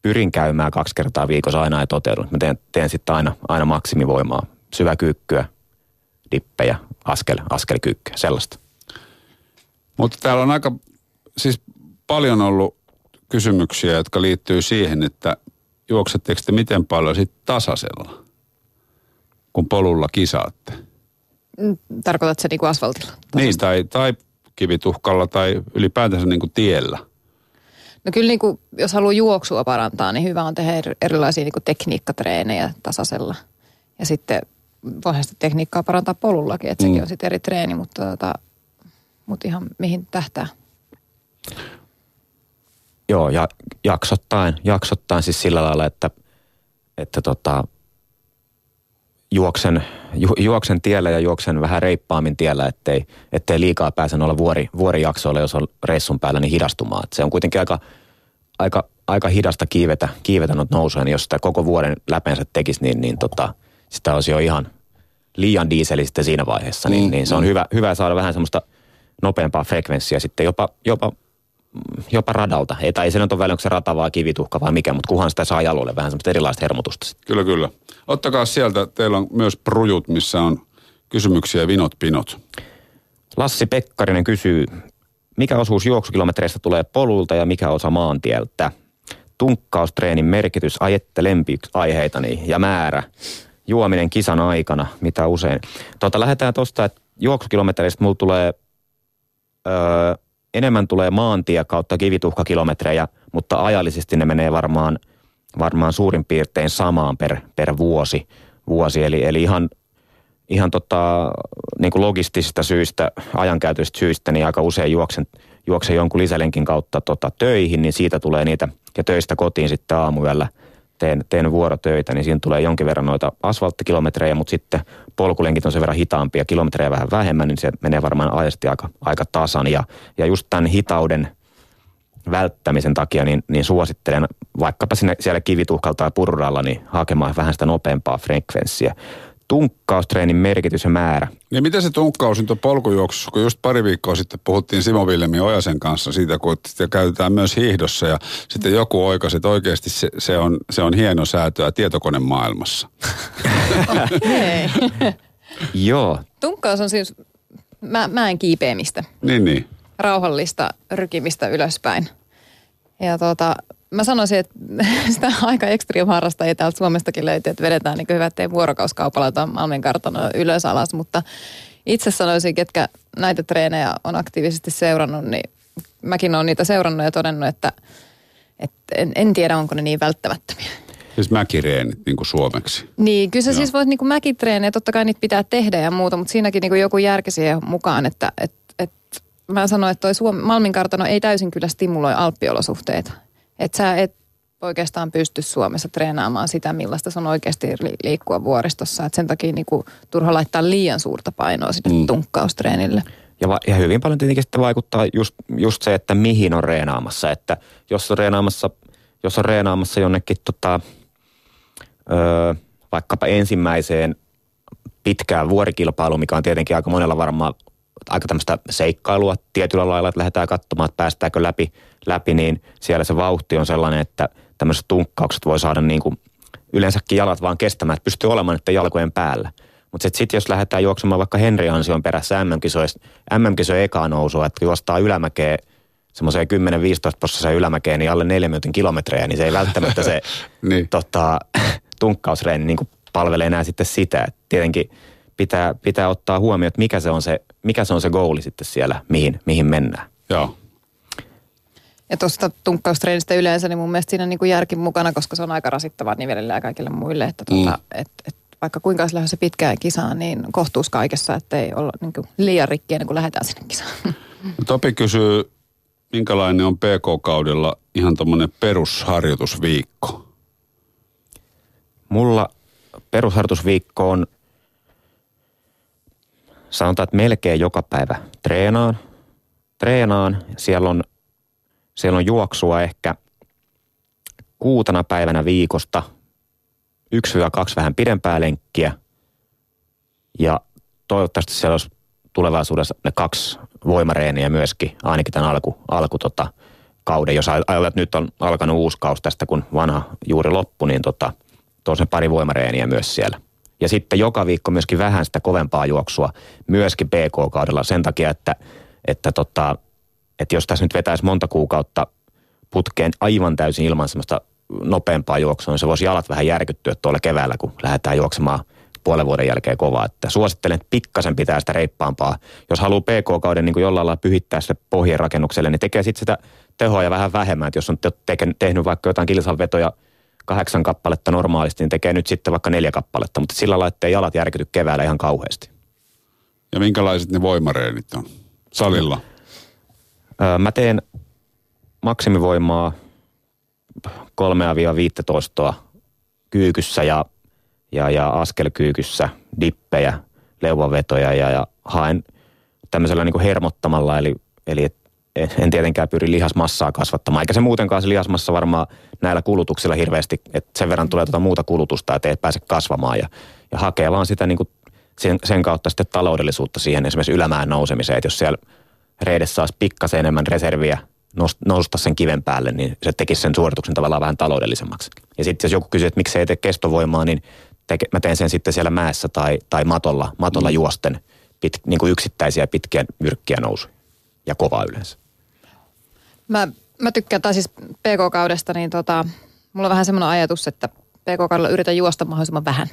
pyrin käymään kaksi kertaa viikossa aina ja toteudun. Mä teen, teen sitten aina, aina maksimivoimaa, syväkyykkyä, dippejä, askel, askelkyykkyä, sellaista. Mutta täällä on aika, siis paljon ollut kysymyksiä, jotka liittyy siihen, että juoksetteko te miten paljon sitten tasaisella, kun polulla kisaatte? Mm, tarkoitatko se niin kuin asfaltilla? Tasasta? Niin, tai, tai kivituhkalla tai ylipäätänsä niin kuin tiellä. No kyllä niin kuin, jos haluaa juoksua parantaa, niin hyvä on tehdä erilaisia niin kuin tekniikkatreenejä tasaisella. Ja sitten voihan sitä tekniikkaa parantaa polullakin, että sekin mm. on sitten eri treeni, mutta, tota, mutta ihan mihin tähtää. Joo, ja jaksottain, jaksottain siis sillä lailla, että, että tota, juoksen, ju, juoksen tiellä ja juoksen vähän reippaammin tiellä, ettei, ettei liikaa pääse olla vuori, vuorijaksoilla, jos on reissun päällä, niin hidastumaan. Et se on kuitenkin aika, aika, aika hidasta kiivetä, kiivetä noita nousuja, niin jos sitä koko vuoden läpensä tekisi, niin, niin tota, sitä olisi jo ihan liian diiseli sitten siinä vaiheessa. Niin, mm, niin se on mm. hyvä, hyvä saada vähän semmoista nopeampaa frekvenssiä sitten jopa, jopa jopa radalta. Ei, tai ei se nyt ole välillä, onko se rata vai kivituhka vai mikä, mutta kuhan sitä saa jalolle vähän semmoista erilaista hermotusta. Kyllä, kyllä. Ottakaa sieltä, teillä on myös prujut, missä on kysymyksiä vinot pinot. Lassi Pekkarinen kysyy, mikä osuus juoksukilometreistä tulee polulta ja mikä osa maantieltä? Tunkkaustreenin merkitys, ajette lempiaiheitani ja määrä. Juominen kisan aikana, mitä usein. Tuota, lähdetään tuosta, että juoksukilometreistä mulla tulee öö, enemmän tulee maantie kautta kivituhkakilometrejä, mutta ajallisesti ne menee varmaan, varmaan suurin piirtein samaan per, per vuosi. vuosi. Eli, eli ihan, ihan tota, niin kuin logistisista syistä, ajankäytöistä syistä, niin aika usein juoksen, juoksen jonkun lisälenkin kautta tota, töihin, niin siitä tulee niitä, ja töistä kotiin sitten aamuyöllä – teen, teen vuorotöitä, niin siinä tulee jonkin verran noita asfalttikilometrejä, mutta sitten polkulenkit on sen verran hitaampia, kilometrejä vähän vähemmän, niin se menee varmaan ajasti aika, aika tasan. Ja, ja just tämän hitauden välttämisen takia, niin, niin suosittelen vaikkapa sinne siellä kivituhkalla tai pururalla, niin hakemaan vähän sitä nopeampaa frekvenssiä tunkkaustreenin merkitys ja määrä. Niin miten se tunkkaus nyt on polkujuoksussa, kun just pari viikkoa sitten puhuttiin Simo Villemi Ojasen kanssa siitä, kun sitä käytetään myös hiihdossa ja sitten joku oikasi, että oikeasti se, se, on, se on hieno säätöä tietokonemaailmassa. Joo. Tunkkaus on siis mä, mäen kiipeämistä. Niin, niin. Rauhallista rykimistä ylöspäin. Ja tota, mä sanoisin, että (laughs) sitä aika extreme harrastajia täältä Suomestakin löytyy, että vedetään niin hyvät vuorokauskaupalla tai Malmin kartano ylös alas, mutta itse sanoisin, ketkä näitä treenejä on aktiivisesti seurannut, niin mäkin olen niitä seurannut ja todennut, että, että en, en tiedä, onko ne niin välttämättömiä. Siis mäkireenit niin kuin suomeksi. Niin, kyllä se Joo. siis voisi niin mäkitreenejä, totta kai niitä pitää tehdä ja muuta, mutta siinäkin niin joku järki siihen mukaan, että et, et, mä sanoin, että toi Suom- Malmin kartano ei täysin kyllä stimuloi alppiolosuhteita. Että sä et oikeastaan pysty Suomessa treenaamaan sitä, millaista se on oikeasti liikkua vuoristossa. Et sen takia niin kuin, turha laittaa liian suurta painoa sinne mm. tunkkaustreenille. Ja, va- ja hyvin paljon tietenkin sitten vaikuttaa just, just se, että mihin on reenaamassa. Että jos on reenaamassa, jos on reenaamassa jonnekin tota, öö, vaikkapa ensimmäiseen pitkään vuorikilpailuun, mikä on tietenkin aika monella varmaan aika tämmöistä seikkailua tietyllä lailla, että lähdetään katsomaan, että päästäänkö läpi, läpi, niin siellä se vauhti on sellainen, että tämmöiset tunkkaukset voi saada niin kuin yleensäkin jalat vaan kestämään, että pystyy olemaan että jalkojen päällä. Mutta sitten sit jos lähdetään juoksemaan vaikka Henri Ansion perässä MM-kisojen MM ekaa nousua, että juostaa ylämäkeä semmoiseen 10-15 prosenttia ylämäkeen, niin alle neljä minuutin kilometrejä, niin se ei välttämättä se (laughs) niin. tota, tunkkausreeni niin palvele enää sitten sitä. Et tietenkin pitää, pitää ottaa huomioon, että mikä se on se, mikä se on se goali sitten siellä, mihin, mihin mennään. Joo. Ja tuosta tunkkaustreenistä yleensä, niin mun mielestä siinä on niin kuin järki mukana, koska se on aika rasittavaa nivelille ja kaikille muille. Että tuota, mm. et, et vaikka kuinka olisi lähdössä pitkään kisaan, niin kohtuus kaikessa, ei olla niin kuin liian rikki ennen kuin lähdetään sinne kisaan. (laughs) Topi kysyy, minkälainen on PK-kaudella ihan tuommoinen perusharjoitusviikko? Mulla perusharjoitusviikko on, sanotaan, että melkein joka päivä treenaan. Treenaan, siellä on, siellä on juoksua ehkä kuutena päivänä viikosta, yksi kaksi vähän pidempää lenkkiä ja toivottavasti siellä olisi tulevaisuudessa ne kaksi voimareeniä myöskin, ainakin tämän alku, alku tota, kauden. Jos ajatellaan, että nyt on alkanut uusi kausi tästä, kun vanha juuri loppu, niin tota, toisen pari voimareeniä myös siellä. Ja sitten joka viikko myöskin vähän sitä kovempaa juoksua, myöskin PK-kaudella sen takia, että, että, tota, että jos tässä nyt vetäisi monta kuukautta putkeen aivan täysin ilman semmoista nopeampaa juoksua, niin se voisi jalat vähän järkyttyä tuolla keväällä, kun lähdetään juoksemaan puolen vuoden jälkeen kovaa. Että suosittelen, että pikkasen pitää sitä reippaampaa. Jos haluaa PK-kauden niin jollain lailla pyhittää sitä pohjien rakennukselle, niin tekee sitten sitä tehoa ja vähän vähemmän. Että jos on te- tehnyt vaikka jotain kilsanvetoja kahdeksan kappaletta normaalisti, niin tekee nyt sitten vaikka neljä kappaletta. Mutta sillä lailla, ettei jalat järkyty keväällä ihan kauheasti. Ja minkälaiset ne voimareenit on salilla? Öö, mä teen maksimivoimaa kolmea viiva toistoa kyykyssä ja, ja, ja askelkyykyssä, dippejä, leuvanvetoja ja, ja haen tämmöisellä niin kuin hermottamalla, eli, eli et en tietenkään pyri lihasmassaa kasvattamaan, eikä se muutenkaan se lihasmassa varmaan näillä kulutuksilla hirveästi, että sen verran tulee tuota muuta kulutusta, että ei pääse kasvamaan ja, ja hakee vaan sitä niin kuin sen, sen kautta sitten taloudellisuutta siihen esimerkiksi ylämään nousemiseen, että jos siellä reidessä saisi pikkasen enemmän reserviä nousta sen kiven päälle, niin se tekisi sen suorituksen tavallaan vähän taloudellisemmaksi. Ja sitten jos joku kysyy, että miksi ei tee kestovoimaa, niin teke, mä teen sen sitten siellä mäessä tai, tai matolla, matolla mm. juosten pit, niin kuin yksittäisiä pitkiä myrkkiä nousuja ja kovaa yleensä. Mä, mä tykkään, tai siis PK-kaudesta, niin tota, mulla on vähän semmoinen ajatus, että PK-kaudella yritän juosta mahdollisimman vähän.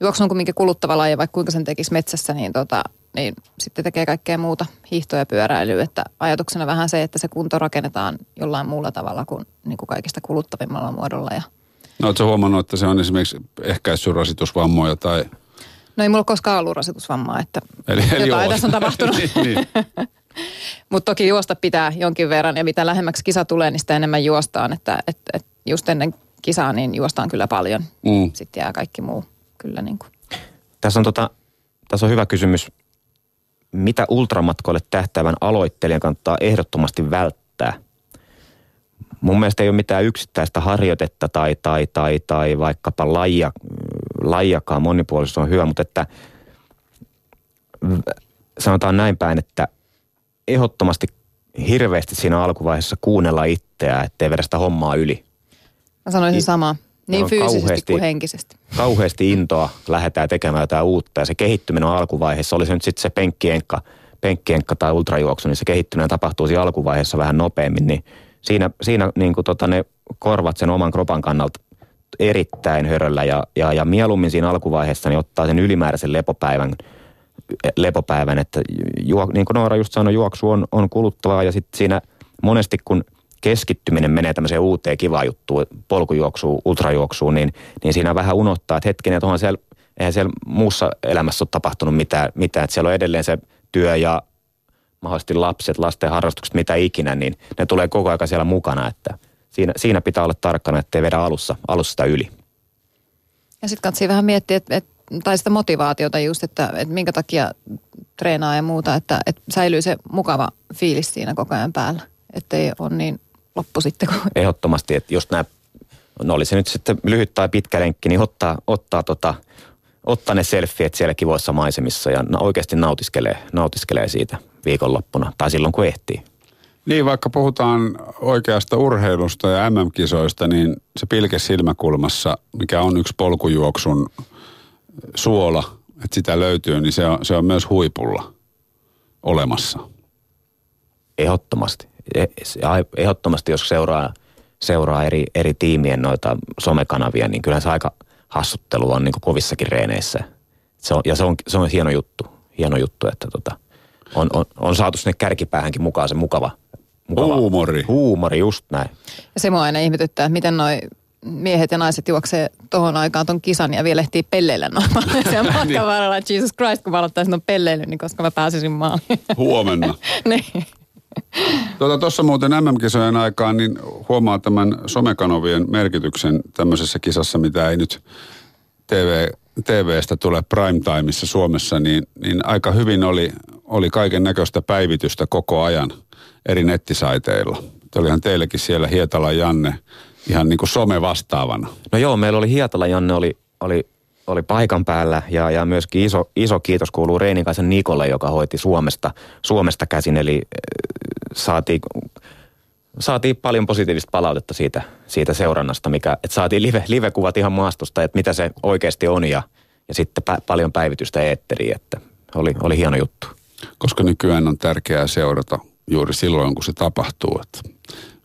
Juoksu on kuitenkin kuluttava laji, vaikka kuinka sen tekisi metsässä, niin, tota, niin sitten tekee kaikkea muuta, hiihtoja ja pyöräilyä. Että ajatuksena vähän se, että se kunto rakennetaan jollain muulla tavalla kuin, niin kuin kaikista kuluttavimmalla muodolla. Ja... No oletko huomannut, että se on esimerkiksi ehkäissyt rasitusvammoja tai... No ei mulla koskaan ollut rasitusvammaa, että eli, eli jotain tässä on (laughs) tapahtunut. niin, niin. (laughs) Mutta toki juosta pitää jonkin verran ja mitä lähemmäksi kisa tulee, niin sitä enemmän juostaan. Että et, et just ennen kisaa niin juostaan kyllä paljon. Mm. Sitten jää kaikki muu kyllä niin kuin. Tässä on, tota, tässä on hyvä kysymys. Mitä ultramatkoille tähtäävän aloittelijan kannattaa ehdottomasti välttää? Mun mielestä ei ole mitään yksittäistä harjoitetta tai, tai, tai, tai vaikkapa lajia, lajiakaan monipuolisuus on hyvä, mutta että sanotaan näin päin, että ehdottomasti hirveästi siinä alkuvaiheessa kuunnella itseä, ettei vedä sitä hommaa yli. Mä sanoisin samaa. Niin fyysisesti kauheasti, kuin henkisesti. Kauheasti intoa lähdetään tekemään jotain uutta ja se kehittyminen on alkuvaiheessa. Oli se nyt sitten se penkkienkka, penkkienkka tai ultrajuoksu, niin se kehittyminen tapahtuu siinä alkuvaiheessa vähän nopeammin. Niin siinä siinä niin kuin tota ne korvat sen oman kropan kannalta erittäin höröllä ja, ja, ja mieluummin siinä alkuvaiheessa niin ottaa sen ylimääräisen lepopäivän – lepopäivän, että juo, niin kuin Noora just sanoi, juoksu on, on kuluttavaa ja sitten siinä monesti kun keskittyminen menee tämmöiseen uuteen kivaan juttuun, polkujuoksuun, ultrajuoksuun, niin, niin siinä vähän unohtaa, että hetkinen, että onhan siellä, eihän siellä muussa elämässä ole tapahtunut mitään, mitään, että siellä on edelleen se työ ja mahdollisesti lapset, lasten harrastukset, mitä ikinä, niin ne tulee koko ajan siellä mukana, että siinä, siinä pitää olla tarkkana, ettei vedä alussa, alussa sitä yli. Ja sitten kannattaa vähän miettiä, että, että, tai sitä motivaatiota just, että, että minkä takia treenaa ja muuta, että, että säilyy se mukava fiilis siinä koko ajan päällä, ettei ole niin loppu sitten. Kun... Ehdottomasti, että jos nämä, no oli se nyt sitten lyhyt tai pitkä lenkki, niin ottaa, ottaa, tota, ottaa ne selfieet siellä kivoissa maisemissa ja oikeasti nautiskelee, nautiskelee siitä viikonloppuna tai silloin kun ehtii. Niin, vaikka puhutaan oikeasta urheilusta ja MM-kisoista, niin se pilke silmäkulmassa, mikä on yksi polkujuoksun suola, että sitä löytyy, niin se on, se on myös huipulla olemassa. Ehdottomasti. E, ehdottomasti, jos seuraa, seuraa eri, eri tiimien noita somekanavia, niin kyllä se aika hassuttelu on niin kovissakin reeneissä. Se on, ja se on, se on hieno juttu, hieno juttu että tota, on, on, on saatu sinne kärkipäähänkin mukaan se mukava, mukava huumori. Huumori, just näin. Ja se mua aina ihmetyttää, että miten noi miehet ja naiset juoksee tohon aikaan ton kisan ja vielä ehtii pelleillä noin (laughs) matkan niin. varrella. Jesus Christ, kun mä aloittaisin ton pelleily, niin koska mä pääsisin maaliin. (laughs) Huomenna. (laughs) niin. Tuota, tuossa muuten MM-kisojen aikaan niin huomaa tämän somekanovien merkityksen tämmöisessä kisassa, mitä ei nyt TV, TVstä tule primetimeissa Suomessa, niin, niin aika hyvin oli, oli kaiken näköistä päivitystä koko ajan eri nettisaiteilla. Olihan teillekin siellä Hietala Janne ihan niin kuin some vastaavana. No joo, meillä oli Hietala Janne oli, oli, oli paikan päällä ja, ja myöskin iso, iso kiitos kuuluu Reinikaisen Nikolle, joka hoiti Suomesta, Suomesta käsin. Eli äh, saatiin, saatiin paljon positiivista palautetta siitä, siitä seurannasta, mikä, että saatiin live, live-kuvat ihan maastosta, että mitä se oikeasti on ja, ja sitten pä, paljon päivitystä eetteriin, että oli, oli hieno juttu. Koska nykyään on tärkeää seurata juuri silloin, kun se tapahtuu. Että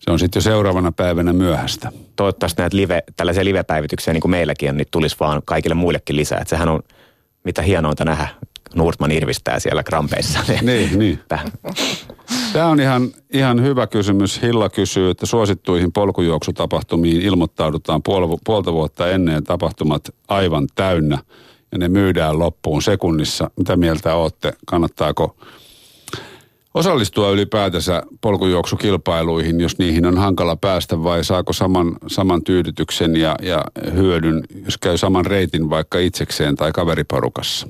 se on sitten jo seuraavana päivänä myöhäistä. Toivottavasti näitä live, tällaisia live-päivityksiä niin kuin meilläkin on, niin tulisi vaan kaikille muillekin lisää. Että sehän on mitä hienointa nähdä. Nurtman irvistää siellä krampeissa. (laughs) niin, niin. Tämä on ihan, ihan hyvä kysymys. Hilla kysyy, että suosittuihin polkujuoksutapahtumiin ilmoittaudutaan puol- puolta vuotta ennen tapahtumat aivan täynnä ja ne myydään loppuun sekunnissa. Mitä mieltä olette? Kannattaako osallistua ylipäätänsä polkujuoksukilpailuihin, jos niihin on hankala päästä vai saako saman, saman tyydytyksen ja, ja hyödyn, jos käy saman reitin vaikka itsekseen tai kaveriporukassa?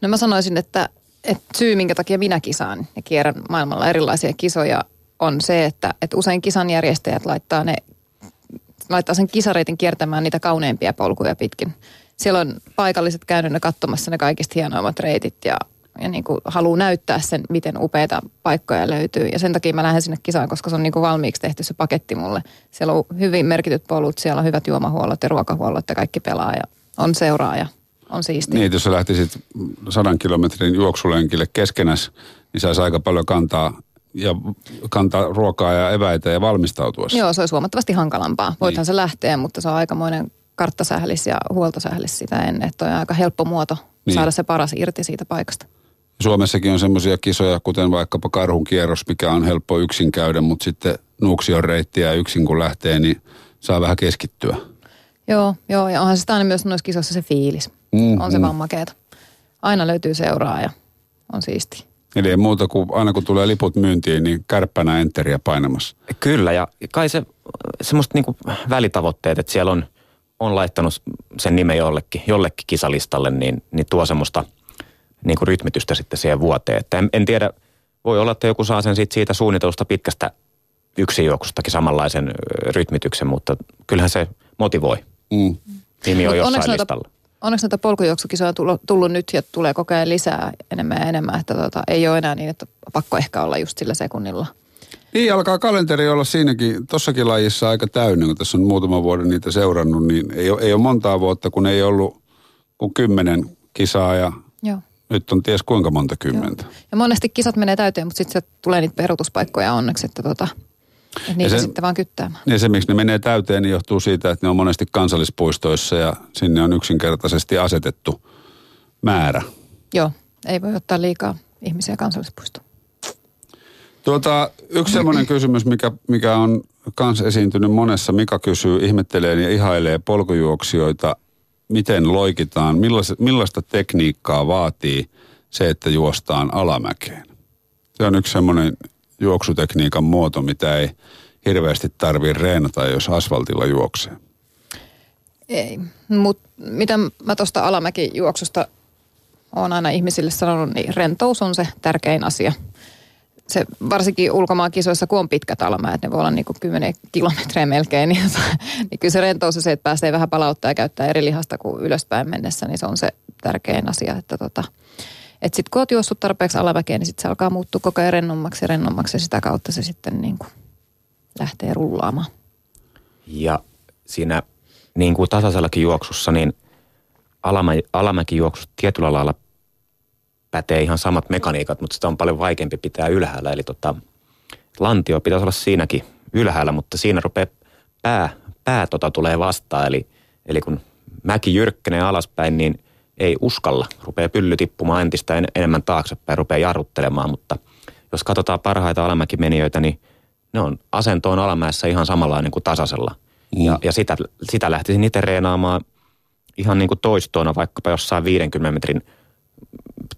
No mä sanoisin, että, että syy minkä takia minä kisaan ja kierrän maailmalla erilaisia kisoja on se, että, että usein kisan järjestäjät laittaa, ne, laittaa sen kisareitin kiertämään niitä kauneimpia polkuja pitkin. Siellä on paikalliset käynyt ne katsomassa ne kaikista hienoimmat reitit ja ja niin kuin haluaa näyttää sen, miten upeita paikkoja löytyy. Ja sen takia mä lähden sinne kisaan, koska se on niin kuin valmiiksi tehty se paketti mulle. Siellä on hyvin merkityt polut, siellä on hyvät juomahuollot ja ruokahuollot ja kaikki pelaa ja on seuraaja. On siistiä. Niin, jos sä lähtisit sadan kilometrin juoksulenkille keskenäs, niin saisi aika paljon kantaa ja kantaa ruokaa ja eväitä ja valmistautua. Joo, se olisi huomattavasti hankalampaa. Voithan niin. se lähteä, mutta se on aikamoinen karttasählis ja huoltosählis sitä ennen. Että on aika helppo muoto niin. saada se paras irti siitä paikasta. Suomessakin on semmoisia kisoja, kuten vaikkapa karhun kierros, mikä on helppo yksin käydä, mutta sitten Nuuksion reittiä yksin kun lähtee, niin saa vähän keskittyä. Joo, joo ja onhan se aina myös noissa kisoissa se fiilis. Mm, on se mm. vaan makeeta. Aina löytyy seuraa ja on siisti. Eli ei muuta kuin aina kun tulee liput myyntiin, niin kärppänä enteriä painamassa. Kyllä ja kai se semmoista niinku välitavoitteet, että siellä on, on laittanut sen nimen jollekin, jollekin kisalistalle, niin, niin tuo semmoista – niin kuin rytmitystä sitten siihen vuoteen. Että en, en tiedä, voi olla, että joku saa sen siitä, siitä suunnitelusta pitkästä juoksustakin samanlaisen rytmityksen, mutta kyllähän se motivoi. Mm. Nimi on jossain onneksi listalla. Noita, onneksi näitä polkujuoksukisoja on tullut, tullut nyt ja tulee koko ajan lisää enemmän ja enemmän, että tota, ei ole enää niin, että pakko ehkä olla just sillä sekunnilla. Niin, alkaa kalenteri olla siinäkin, tossakin lajissa aika täynnä, kun tässä on muutama vuoden niitä seurannut, niin ei ole, ei ole montaa vuotta, kun ei ollut kuin kymmenen kisaa ja Joo. Nyt on ties kuinka monta kymmentä. Joo. Ja monesti kisat menee täyteen, mutta sitten tulee niitä peruutuspaikkoja onneksi, että tota, että niitä se, sitten vaan kyttäämään. Ja se, miksi ne menee täyteen, niin johtuu siitä, että ne on monesti kansallispuistoissa ja sinne on yksinkertaisesti asetettu määrä. Joo, ei voi ottaa liikaa ihmisiä kansallispuistoon. Tuota, yksi sellainen (clears throat) kysymys, mikä, mikä on kans esiintynyt monessa. Mika kysyy, ihmettelee ja ihailee polkujuoksijoita. Miten loikitaan? Millaista, millaista tekniikkaa vaatii se, että juostaan alamäkeen? Se on yksi semmoinen juoksutekniikan muoto, mitä ei hirveästi tarvitse reenata, jos asfaltilla juoksee. Ei, mutta mitä mä tuosta alamäkijuoksusta olen aina ihmisille sanonut, niin rentous on se tärkein asia. Se varsinkin ulkomaan kisoissa, kun on pitkät alamäet, ne voi olla niin kuin 10 kilometriä melkein, niin, niin kyllä se rentous on se, että pääsee vähän palauttaa ja käyttää eri lihasta kuin ylöspäin mennessä, niin se on se tärkein asia, että tota, että sitten kun oot juossut tarpeeksi alamäkeen, niin sitten se alkaa muuttua koko ajan rennommaksi ja rennommaksi ja sitä kautta se sitten niin kuin lähtee rullaamaan. Ja siinä niin kuin tasaisellakin juoksussa, niin alamä, alamäkijuoksussa tietyllä lailla pätee ihan samat mekaniikat, mutta sitä on paljon vaikeampi pitää ylhäällä. Eli tota, lantio pitäisi olla siinäkin ylhäällä, mutta siinä rupeaa pää, pää tota tulee vastaan. Eli, eli kun mäki jyrkkenee alaspäin, niin ei uskalla. Rupeaa pylly tippumaan entistä en, enemmän taaksepäin, rupeaa jarruttelemaan, mutta jos katsotaan parhaita alamäkimenijöitä, niin ne on asentoon alamäessä ihan samalla kuin tasaisella. Mm. Ja, ja sitä, sitä lähtisin itse reenaamaan ihan niin kuin toistoona vaikkapa jossain 50 metrin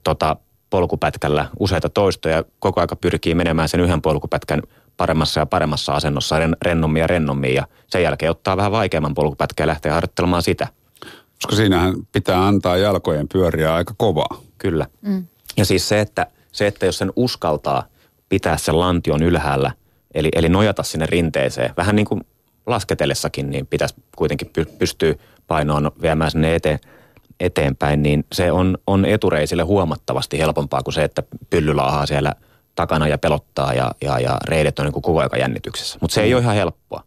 tota, polkupätkällä useita toistoja. Koko aika pyrkii menemään sen yhden polkupätkän paremmassa ja paremmassa asennossa rennommin ja rennommin. Ja sen jälkeen ottaa vähän vaikeamman polkupätkän ja lähtee harjoittelemaan sitä. Koska siinähän pitää antaa jalkojen pyöriä aika kovaa. Kyllä. Mm. Ja siis se että, se, että jos sen uskaltaa pitää sen lantion ylhäällä, eli, eli nojata sinne rinteeseen, vähän niin kuin lasketellessakin, niin pitäisi kuitenkin pystyä painoon viemään sinne eteen, eteenpäin, niin se on, on etureisille huomattavasti helpompaa kuin se, että pylly laahaa siellä takana ja pelottaa ja, ja, ja reidet on niin kuin koko ajan jännityksessä. Mutta se ei mm. ole ihan helppoa.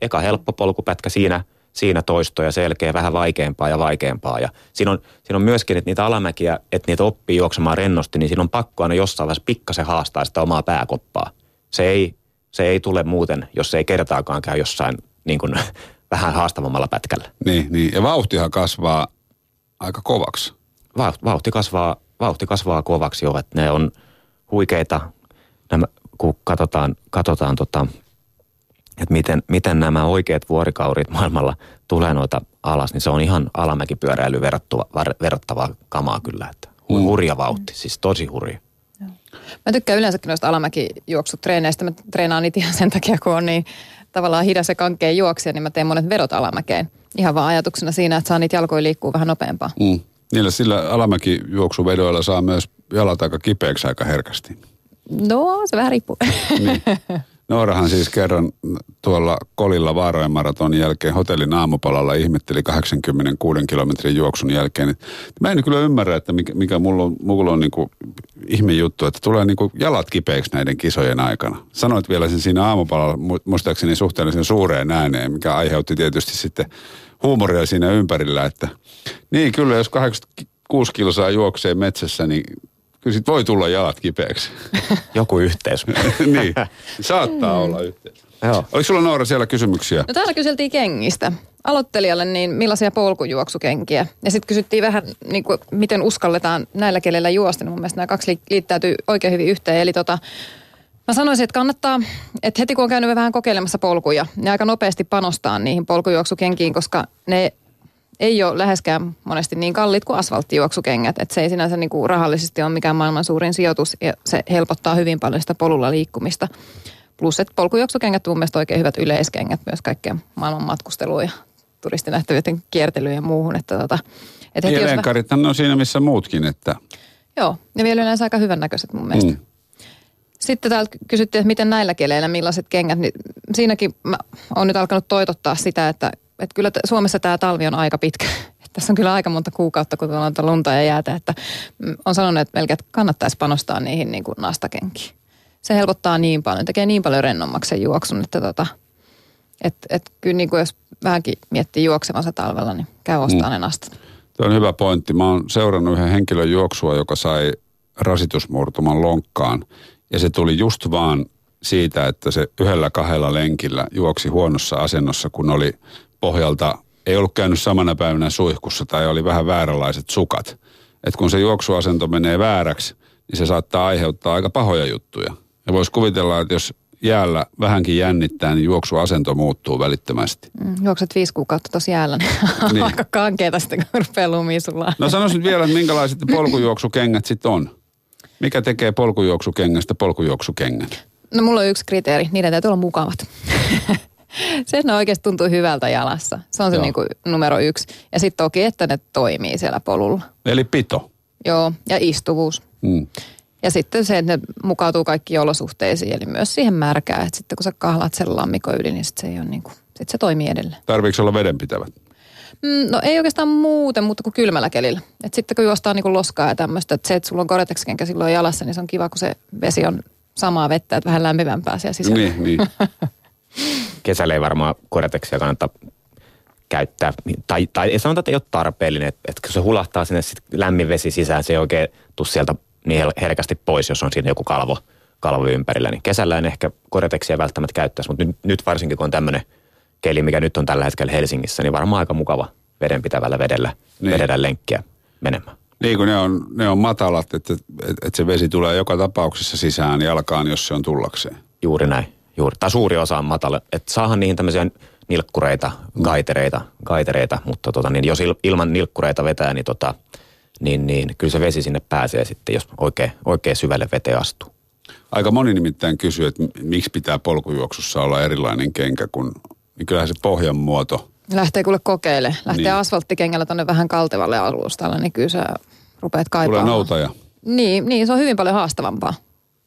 Eka helppo polkupätkä siinä, siinä toistoja selkeä vähän vaikeampaa ja vaikeampaa. Ja siinä on, siinä on myöskin, että niitä alamäkiä, että niitä oppii juoksemaan rennosti, niin siinä on pakko aina jossain vaiheessa pikkasen haastaa sitä omaa pääkoppaa. Se ei, se ei tule muuten, jos se ei kertaakaan käy jossain niin kuin, (laughs) vähän haastavammalla pätkällä. Niin, niin, ja vauhtihan kasvaa aika kovaksi. Vauhti kasvaa, vauhti kasvaa kovaksi jo, että ne on huikeita, nämä, kun katsotaan, katsotaan tota, että miten, miten nämä oikeat vuorikaurit maailmalla tulee noita alas, niin se on ihan alamäkipyöräily verrattavaa kamaa kyllä, että mm. hurja vauhti, siis tosi hurja. Mä tykkään yleensäkin noista alamäkijuoksutreeneistä. Mä treenaan niitä ihan sen takia, kun on niin tavallaan hidas ja kankeen juoksija, niin mä teen monet vedot alamäkeen. Ihan vaan ajatuksena siinä, että saa niitä jalkoja liikkuu vähän nopeampaa. Mm. Niillä sillä alamäkijuoksuvedoilla saa myös jalat aika kipeäksi aika herkästi. No, se vähän riippuu. Niin. (laughs) Noorahan siis kerran tuolla Kolilla Vaarojen maratonin jälkeen hotellin aamupalalla ihmetteli 86 kilometrin juoksun jälkeen. Että mä en kyllä ymmärrä, että mikä, mikä mulla on, mulla on niin kuin ihme juttu, että tulee niin kuin jalat kipeiksi näiden kisojen aikana. Sanoit vielä sen siinä aamupalalla, muistaakseni suhteellisen suureen ääneen, mikä aiheutti tietysti sitten huumoria siinä ympärillä, että niin kyllä jos 86 kilsaa juoksee metsässä, niin kyllä sit voi tulla jalat kipeäksi. (laughs) Joku yhteys. (laughs) niin, saattaa olla yhteys. Joo. Oliko sulla Noora siellä kysymyksiä? No täällä kyseltiin kengistä. Aloittelijalle niin millaisia polkujuoksukenkiä. Ja sitten kysyttiin vähän, niin kuin, miten uskalletaan näillä kelillä juosta. Niin mun mielestä nämä kaksi liittäytyy oikein hyvin yhteen. Eli tota, Mä sanoisin, että kannattaa, että heti kun on käynyt vähän kokeilemassa polkuja, niin aika nopeasti panostaa niihin polkujuoksukenkiin, koska ne ei ole läheskään monesti niin kalliit kuin asfalttijuoksukengät. Että se ei sinänsä niin kuin rahallisesti ole mikään maailman suurin sijoitus ja se helpottaa hyvin paljon sitä polulla liikkumista. Plus, että polkujuoksukengät on mielestäni oikein hyvät yleiskengät myös kaikkeen maailman matkusteluun ja turistinähtävyyden kiertelyyn ja muuhun. Että tota, että heti jos väh... on siinä missä muutkin. Että... Joo, ja vielä yleensä aika hyvännäköiset mun mielestä. Mm. Sitten täältä kysyttiin, että miten näillä keleillä, millaiset kengät. Niin siinäkin mä oon nyt alkanut toitottaa sitä, että että kyllä Suomessa tämä talvi on aika pitkä. (laughs) Tässä on kyllä aika monta kuukautta, kun on lunta ja jäätä, että mm, on sanonut, että melkein kannattaisi panostaa niihin niin kuin nastakenkiin. Se helpottaa niin paljon, tekee niin paljon rennommaksi sen juoksun, että tota, et, et kyllä niin kuin jos vähänkin miettii juoksemansa talvella, niin käy ostaa mm. ne nastat. Tuo on hyvä pointti. Mä oon seurannut yhden henkilön juoksua, joka sai rasitusmurtuman lonkkaan. Ja se tuli just vaan siitä, että se yhdellä kahdella lenkillä juoksi huonossa asennossa, kun oli pohjalta ei ollut käynyt samana päivänä suihkussa tai oli vähän vääränlaiset sukat. että kun se juoksuasento menee vääräksi, niin se saattaa aiheuttaa aika pahoja juttuja. Ja voisi kuvitella, että jos jäällä vähänkin jännittää, niin juoksuasento muuttuu välittömästi. Mm, juokset viisi kuukautta tosi jäällä, niin, (laughs) niin. aika kankeeta sitten, kun rupeaa. No sanoisin vielä, että minkälaiset polkujuoksukengät sitten on? Mikä tekee polkujuoksukengästä polkujuoksukengän? No mulla on yksi kriteeri, niiden täytyy olla mukavat. (laughs) (laughs) se, että ne oikeasti tuntuu hyvältä jalassa. Se on se niin kuin numero yksi. Ja sitten toki, että ne toimii siellä polulla. Eli pito. Joo, ja istuvuus. Mm. Ja sitten se, että ne mukautuu kaikkiin olosuhteisiin, eli myös siihen märkään. Että sitten kun sä kahlat sen lammikon yli, niin sitten se, ei ole niin kuin, sit se toimii edelleen. Tarviiko olla vedenpitävät? Mm, no ei oikeastaan muuten, mutta kuin kylmällä kelillä. Et sitten kun juostaan niin kuin loskaa ja tämmöistä, että se, että sulla on koreteksikenkä silloin jalassa, niin se on kiva, kun se vesi on samaa vettä, että vähän lämpimämpää siellä sisällä. Niin, niin. (laughs) Kesällä ei varmaan koreteksia kannata käyttää, tai, tai ei sanota, että ei ole tarpeellinen, että, että kun se hulahtaa sinne sit lämmin vesi sisään, se ei oikein tuu sieltä niin herkästi pois, jos on siinä joku kalvo, kalvo ympärillä. Niin kesällä en ehkä koreteksia välttämättä käyttäisi, mutta nyt, nyt varsinkin kun on tämmöinen keli, mikä nyt on tällä hetkellä Helsingissä, niin varmaan aika mukava vedenpitävällä vedellä, niin. vedellä lenkkiä menemään. Niin kun ne on, ne on matalat, että, että, että se vesi tulee joka tapauksessa sisään jalkaan, jos se on tullakseen. Juuri näin. Juuri. Tai suuri osa on matala. Että saahan niihin tämmöisiä nilkkureita, gaitereita, gaitereita mutta tota, niin jos il, ilman nilkkureita vetää, niin, tota, niin, niin kyllä se vesi sinne pääsee sitten, jos oikein, oikein syvälle veteen astuu. Aika moni nimittäin kysyy, että miksi pitää polkujuoksussa olla erilainen kenkä, kun niin kyllähän se pohjan muoto. Lähtee kuule kokeile. Lähtee niin. asfalttikengällä tuonne vähän kaltevalle alustalle, niin kyllä sä rupeat kaipaamaan. Tulee noutaja. Niin, niin, se on hyvin paljon haastavampaa.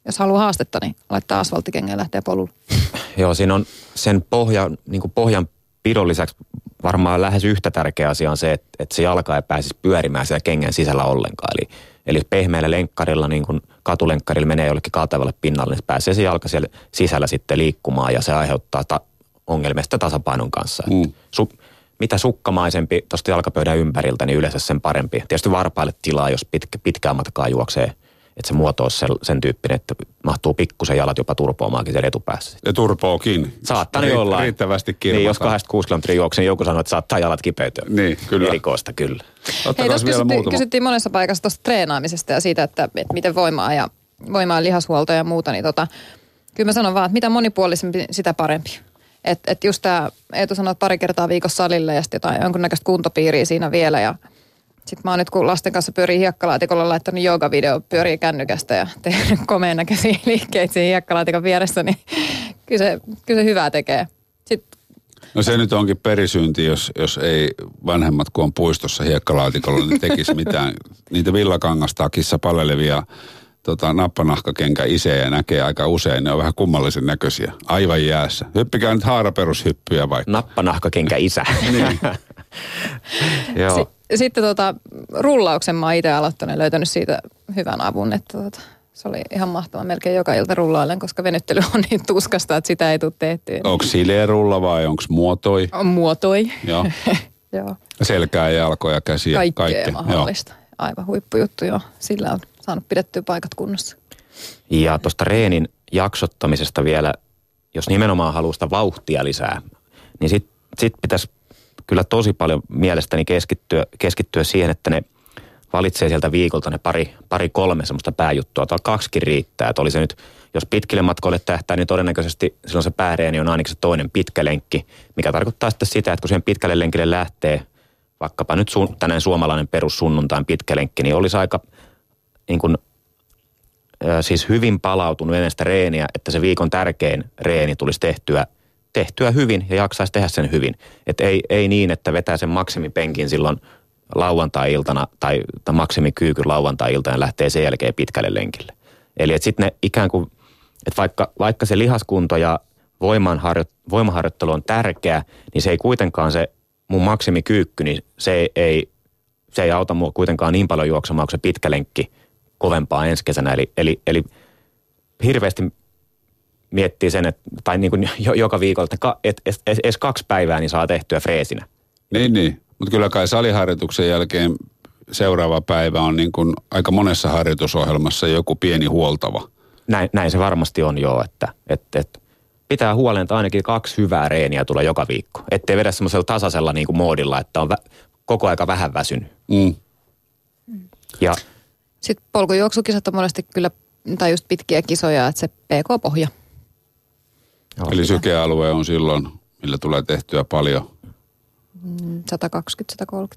Jos haluaa haastetta, niin laittaa asfalttikengä ja lähtee polulle. (laughs) Joo, siinä on sen pohja, niin kuin pohjan pidon lisäksi varmaan lähes yhtä tärkeä asia on se, että, että se jalka ei pääsisi pyörimään siellä kengän sisällä ollenkaan. Eli, eli pehmeällä lenkkarilla, niin kuin katulenkkarilla menee jollekin kaltevalle pinnalle, niin pääsee se jalka siellä sisällä sitten liikkumaan ja se aiheuttaa ta- ongelmia tasapainon kanssa. Mm. Su- mitä sukkamaisempi tuosta jalkapöydän ympäriltä, niin yleensä sen parempi. Tietysti varpaille tilaa, jos pitkä, pitkää matkaa juoksee – että se muoto olisi sen, sen tyyppinen, että mahtuu pikkusen jalat jopa turpoamaankin siellä etupäässä. Ja turpookin. Saattaa niin olla. Riittävästi kirmata. Niin, jos 26 kilometrin juoksen, niin joku sanoo, että saattaa jalat kipeytyä. Niin, kyllä. Erikoista, kyllä. Hei, tuossa kysyttiin, kysyttiin monessa paikassa tuosta treenaamisesta ja siitä, että, että miten voimaa ja voimaa lihashuolto ja muuta, niin tota, kyllä mä sanon vaan, että mitä monipuolisempi, sitä parempi. Että et just tämä Eetu sanoi, että pari kertaa viikossa salille ja sitten jotain jonkunnäköistä kuntopiiriä siinä vielä ja sitten mä oon nyt, kun lasten kanssa pyörii hiekkalaatikolla, laittanut joogavideo, pyörii kännykästä ja (laughs) tehnyt komeen näköisiä liikkeitä siinä hiekkalaatikon vieressä, niin (laughs) kyllä se, kyllä se hyvää tekee. Sitten No se nyt onkin perisynti, jos, jos ei vanhemmat, kun on puistossa hiekkalaatikolla, niin tekisi (laughs) mitään. Niitä villakangastakissa palelevia tota, nappanahkakenkä isejä näkee aika usein. Ne on vähän kummallisen näköisiä. Aivan jäässä. Hyppikää nyt haaraperushyppyjä vaikka. Nappanahkakenkä isä. niin. Joo. Si- sitten tota, rullauksen mä itse aloittanut ja löytänyt siitä hyvän avun, että tota, se oli ihan mahtava. Melkein joka ilta rullailen, koska venyttely on niin tuskasta, että sitä ei tule tehtyä. Onko sileä rulla vai onko muotoi? On muotoi. Joo. (laughs) joo. Selkää, jalkoja, käsiä, kaikkea. Kaikkea mahdollista. Joo. Aivan huippujuttu joo. Sillä on saanut pidettyä paikat kunnossa. Ja tuosta reenin jaksottamisesta vielä, jos nimenomaan haluaa sitä vauhtia lisää, niin sitten sit pitäisi kyllä tosi paljon mielestäni keskittyä, keskittyä siihen, että ne valitsee sieltä viikolta ne pari, pari kolme semmoista pääjuttua, tai kaksikin riittää. Että oli se nyt, jos pitkille matkoille tähtää, niin todennäköisesti silloin se pääreeni on ainakin se toinen pitkä lenkki, mikä tarkoittaa sitten sitä, että kun siihen pitkälle lenkille lähtee, vaikkapa nyt su, tänään suomalainen perussunnuntain pitkä lenkki, niin olisi aika niin kuin, siis hyvin palautunut ennen sitä reeniä, että se viikon tärkein reeni tulisi tehtyä tehtyä hyvin ja jaksaisi tehdä sen hyvin. Et ei, ei niin, että vetää sen maksimipenkin silloin lauantai-iltana tai, tai maksimikyykyn lauantai-iltana ja lähtee sen jälkeen pitkälle lenkille. Eli sitten ne ikään kuin, että vaikka, vaikka se lihaskunto ja voimaharjoittelu on tärkeä, niin se ei kuitenkaan se mun maksimikyykky, niin se ei, se ei auta mua kuitenkaan niin paljon juoksemaan kuin se pitkä lenkki kovempaa ensi kesänä. Eli, eli, eli hirveästi miettii sen, että, tai niin kuin (laughs) joka viikolla, että et, et, et, edes kaksi päivää niin saa tehtyä freesinä. Niin, niin. Mutta kyllä kai saliharjoituksen jälkeen seuraava päivä on niin kuin aika monessa harjoitusohjelmassa joku pieni huoltava. Näin, näin se varmasti on joo, että, että, että pitää huolen, että ainakin kaksi hyvää reeniä tulee joka viikko. Ettei vedä semmoisella tasaisella niin kuin moodilla, että on vä- koko aika vähän väsynyt. Mm. Ja sitten polkujuoksukisat on monesti kyllä, tai just pitkiä kisoja, että se PK-pohja. Joo, Eli sykealue on silloin, millä tulee tehtyä paljon.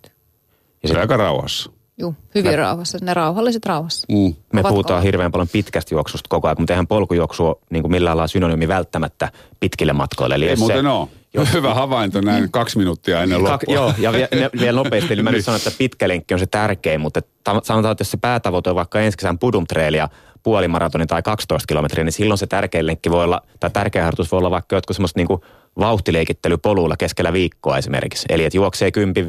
120-130. Ja se aika rauhassa. Joo, hyvin me, rauhassa. Ne rauhalliset rauhassa. Mm. Me puhutaan hirveän paljon pitkästä juoksusta koko ajan, mutta eihän polkujuoksu ole niin kuin millään lailla synonyymi välttämättä pitkille matkoille. Eli Ei muuten se, ole. Jos... Hyvä havainto näin kaksi minuuttia ennen loppua. Kak, joo, ja vielä, vielä (laughs) nopeasti. Eli mä nyt sanon, että pitkä lenkki on se tärkein, mutta sanotaan, että jos se päätavoite on vaikka ensi kesän pudumtreili puolimaratoni tai 12 kilometriä, niin silloin se tärkein lenkki voi olla, tai tärkeä harjoitus voi olla vaikka jotkut semmoista niin vauhtileikittelypolulla keskellä viikkoa esimerkiksi. Eli että juoksee 10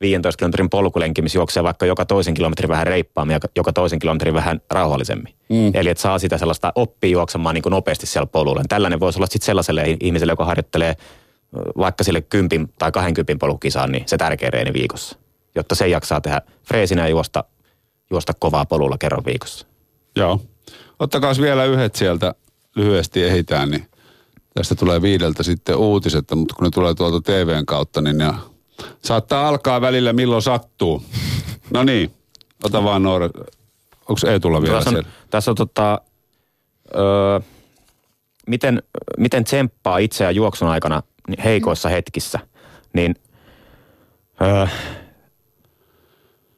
15 kilometrin polkulenki, missä juoksee vaikka joka toisen kilometrin vähän reippaammin ja joka toisen kilometrin vähän rauhallisemmin. Mm. Eli että saa sitä sellaista oppia juoksemaan niin kuin nopeasti siellä polulla. Tällainen voisi olla sitten sellaiselle ihmiselle, joka harjoittelee vaikka sille kympin tai kympin polkukisaan, niin se tärkeä reeni viikossa. Jotta se jaksaa tehdä freesinä ja juosta, juosta kovaa polulla kerran viikossa. Joo. Ottakaa vielä yhdet sieltä lyhyesti ehitään, niin tästä tulee viideltä sitten uutiset, mutta kun ne tulee tuolta TVn kautta, niin ne Saattaa alkaa välillä milloin sattuu. No niin, ota vaan Noora. Onko Eetulla vielä tässä on, siellä? Tässä on tota, öö, miten, miten tsemppaa itseään juoksun aikana heikoissa hetkissä, niin öö,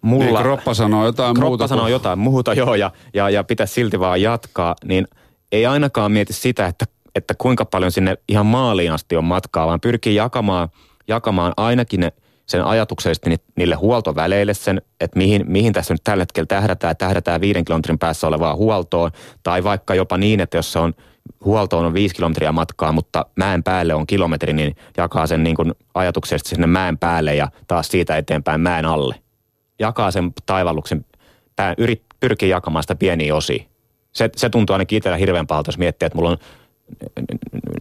mulla... Niin, kroppa sanoo jotain kroppa muuta. Kroppa sanoo jotain muuta, (laughs) joo, ja, ja, ja pitäisi silti vaan jatkaa, niin ei ainakaan mieti sitä, että, että kuinka paljon sinne ihan maaliin asti on matkaa, vaan pyrkii jakamaan – jakamaan ainakin ne, sen ajatuksellisesti niille huoltoväleille sen, että mihin, mihin tässä nyt tällä hetkellä tähdätään, tähdätään viiden kilometrin päässä olevaan huoltoon, tai vaikka jopa niin, että jos se on huoltoon on viisi kilometriä matkaa, mutta mäen päälle on kilometri, niin jakaa sen niin kuin ajatuksellisesti sinne mäen päälle ja taas siitä eteenpäin mäen alle. Jakaa sen taivalluksen, pää, yrit, pyrkii jakamaan sitä pieniä osia. Se, se tuntuu ainakin itsellä hirveän pahalta, jos miettii, että mulla on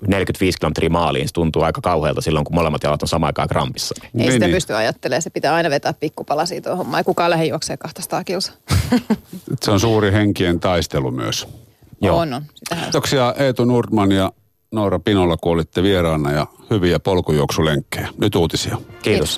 45 kilometriä maaliin, se tuntuu aika kauhealta silloin, kun molemmat jalat on samaan aikaan krampissa. Ei niin, sitä niin. pysty ajattelemaan, se pitää aina vetää pikkupalasia tuohon hommaan. Ei kukaan lähde juoksee 200 kilsa. se on suuri henkien taistelu myös. Joo. On, on. Kiitoksia Eetu Nordman ja Noora Pinolla, kun olitte vieraana ja hyviä polkujuoksulenkkejä. Nyt uutisia. Kiitos. Kiitos.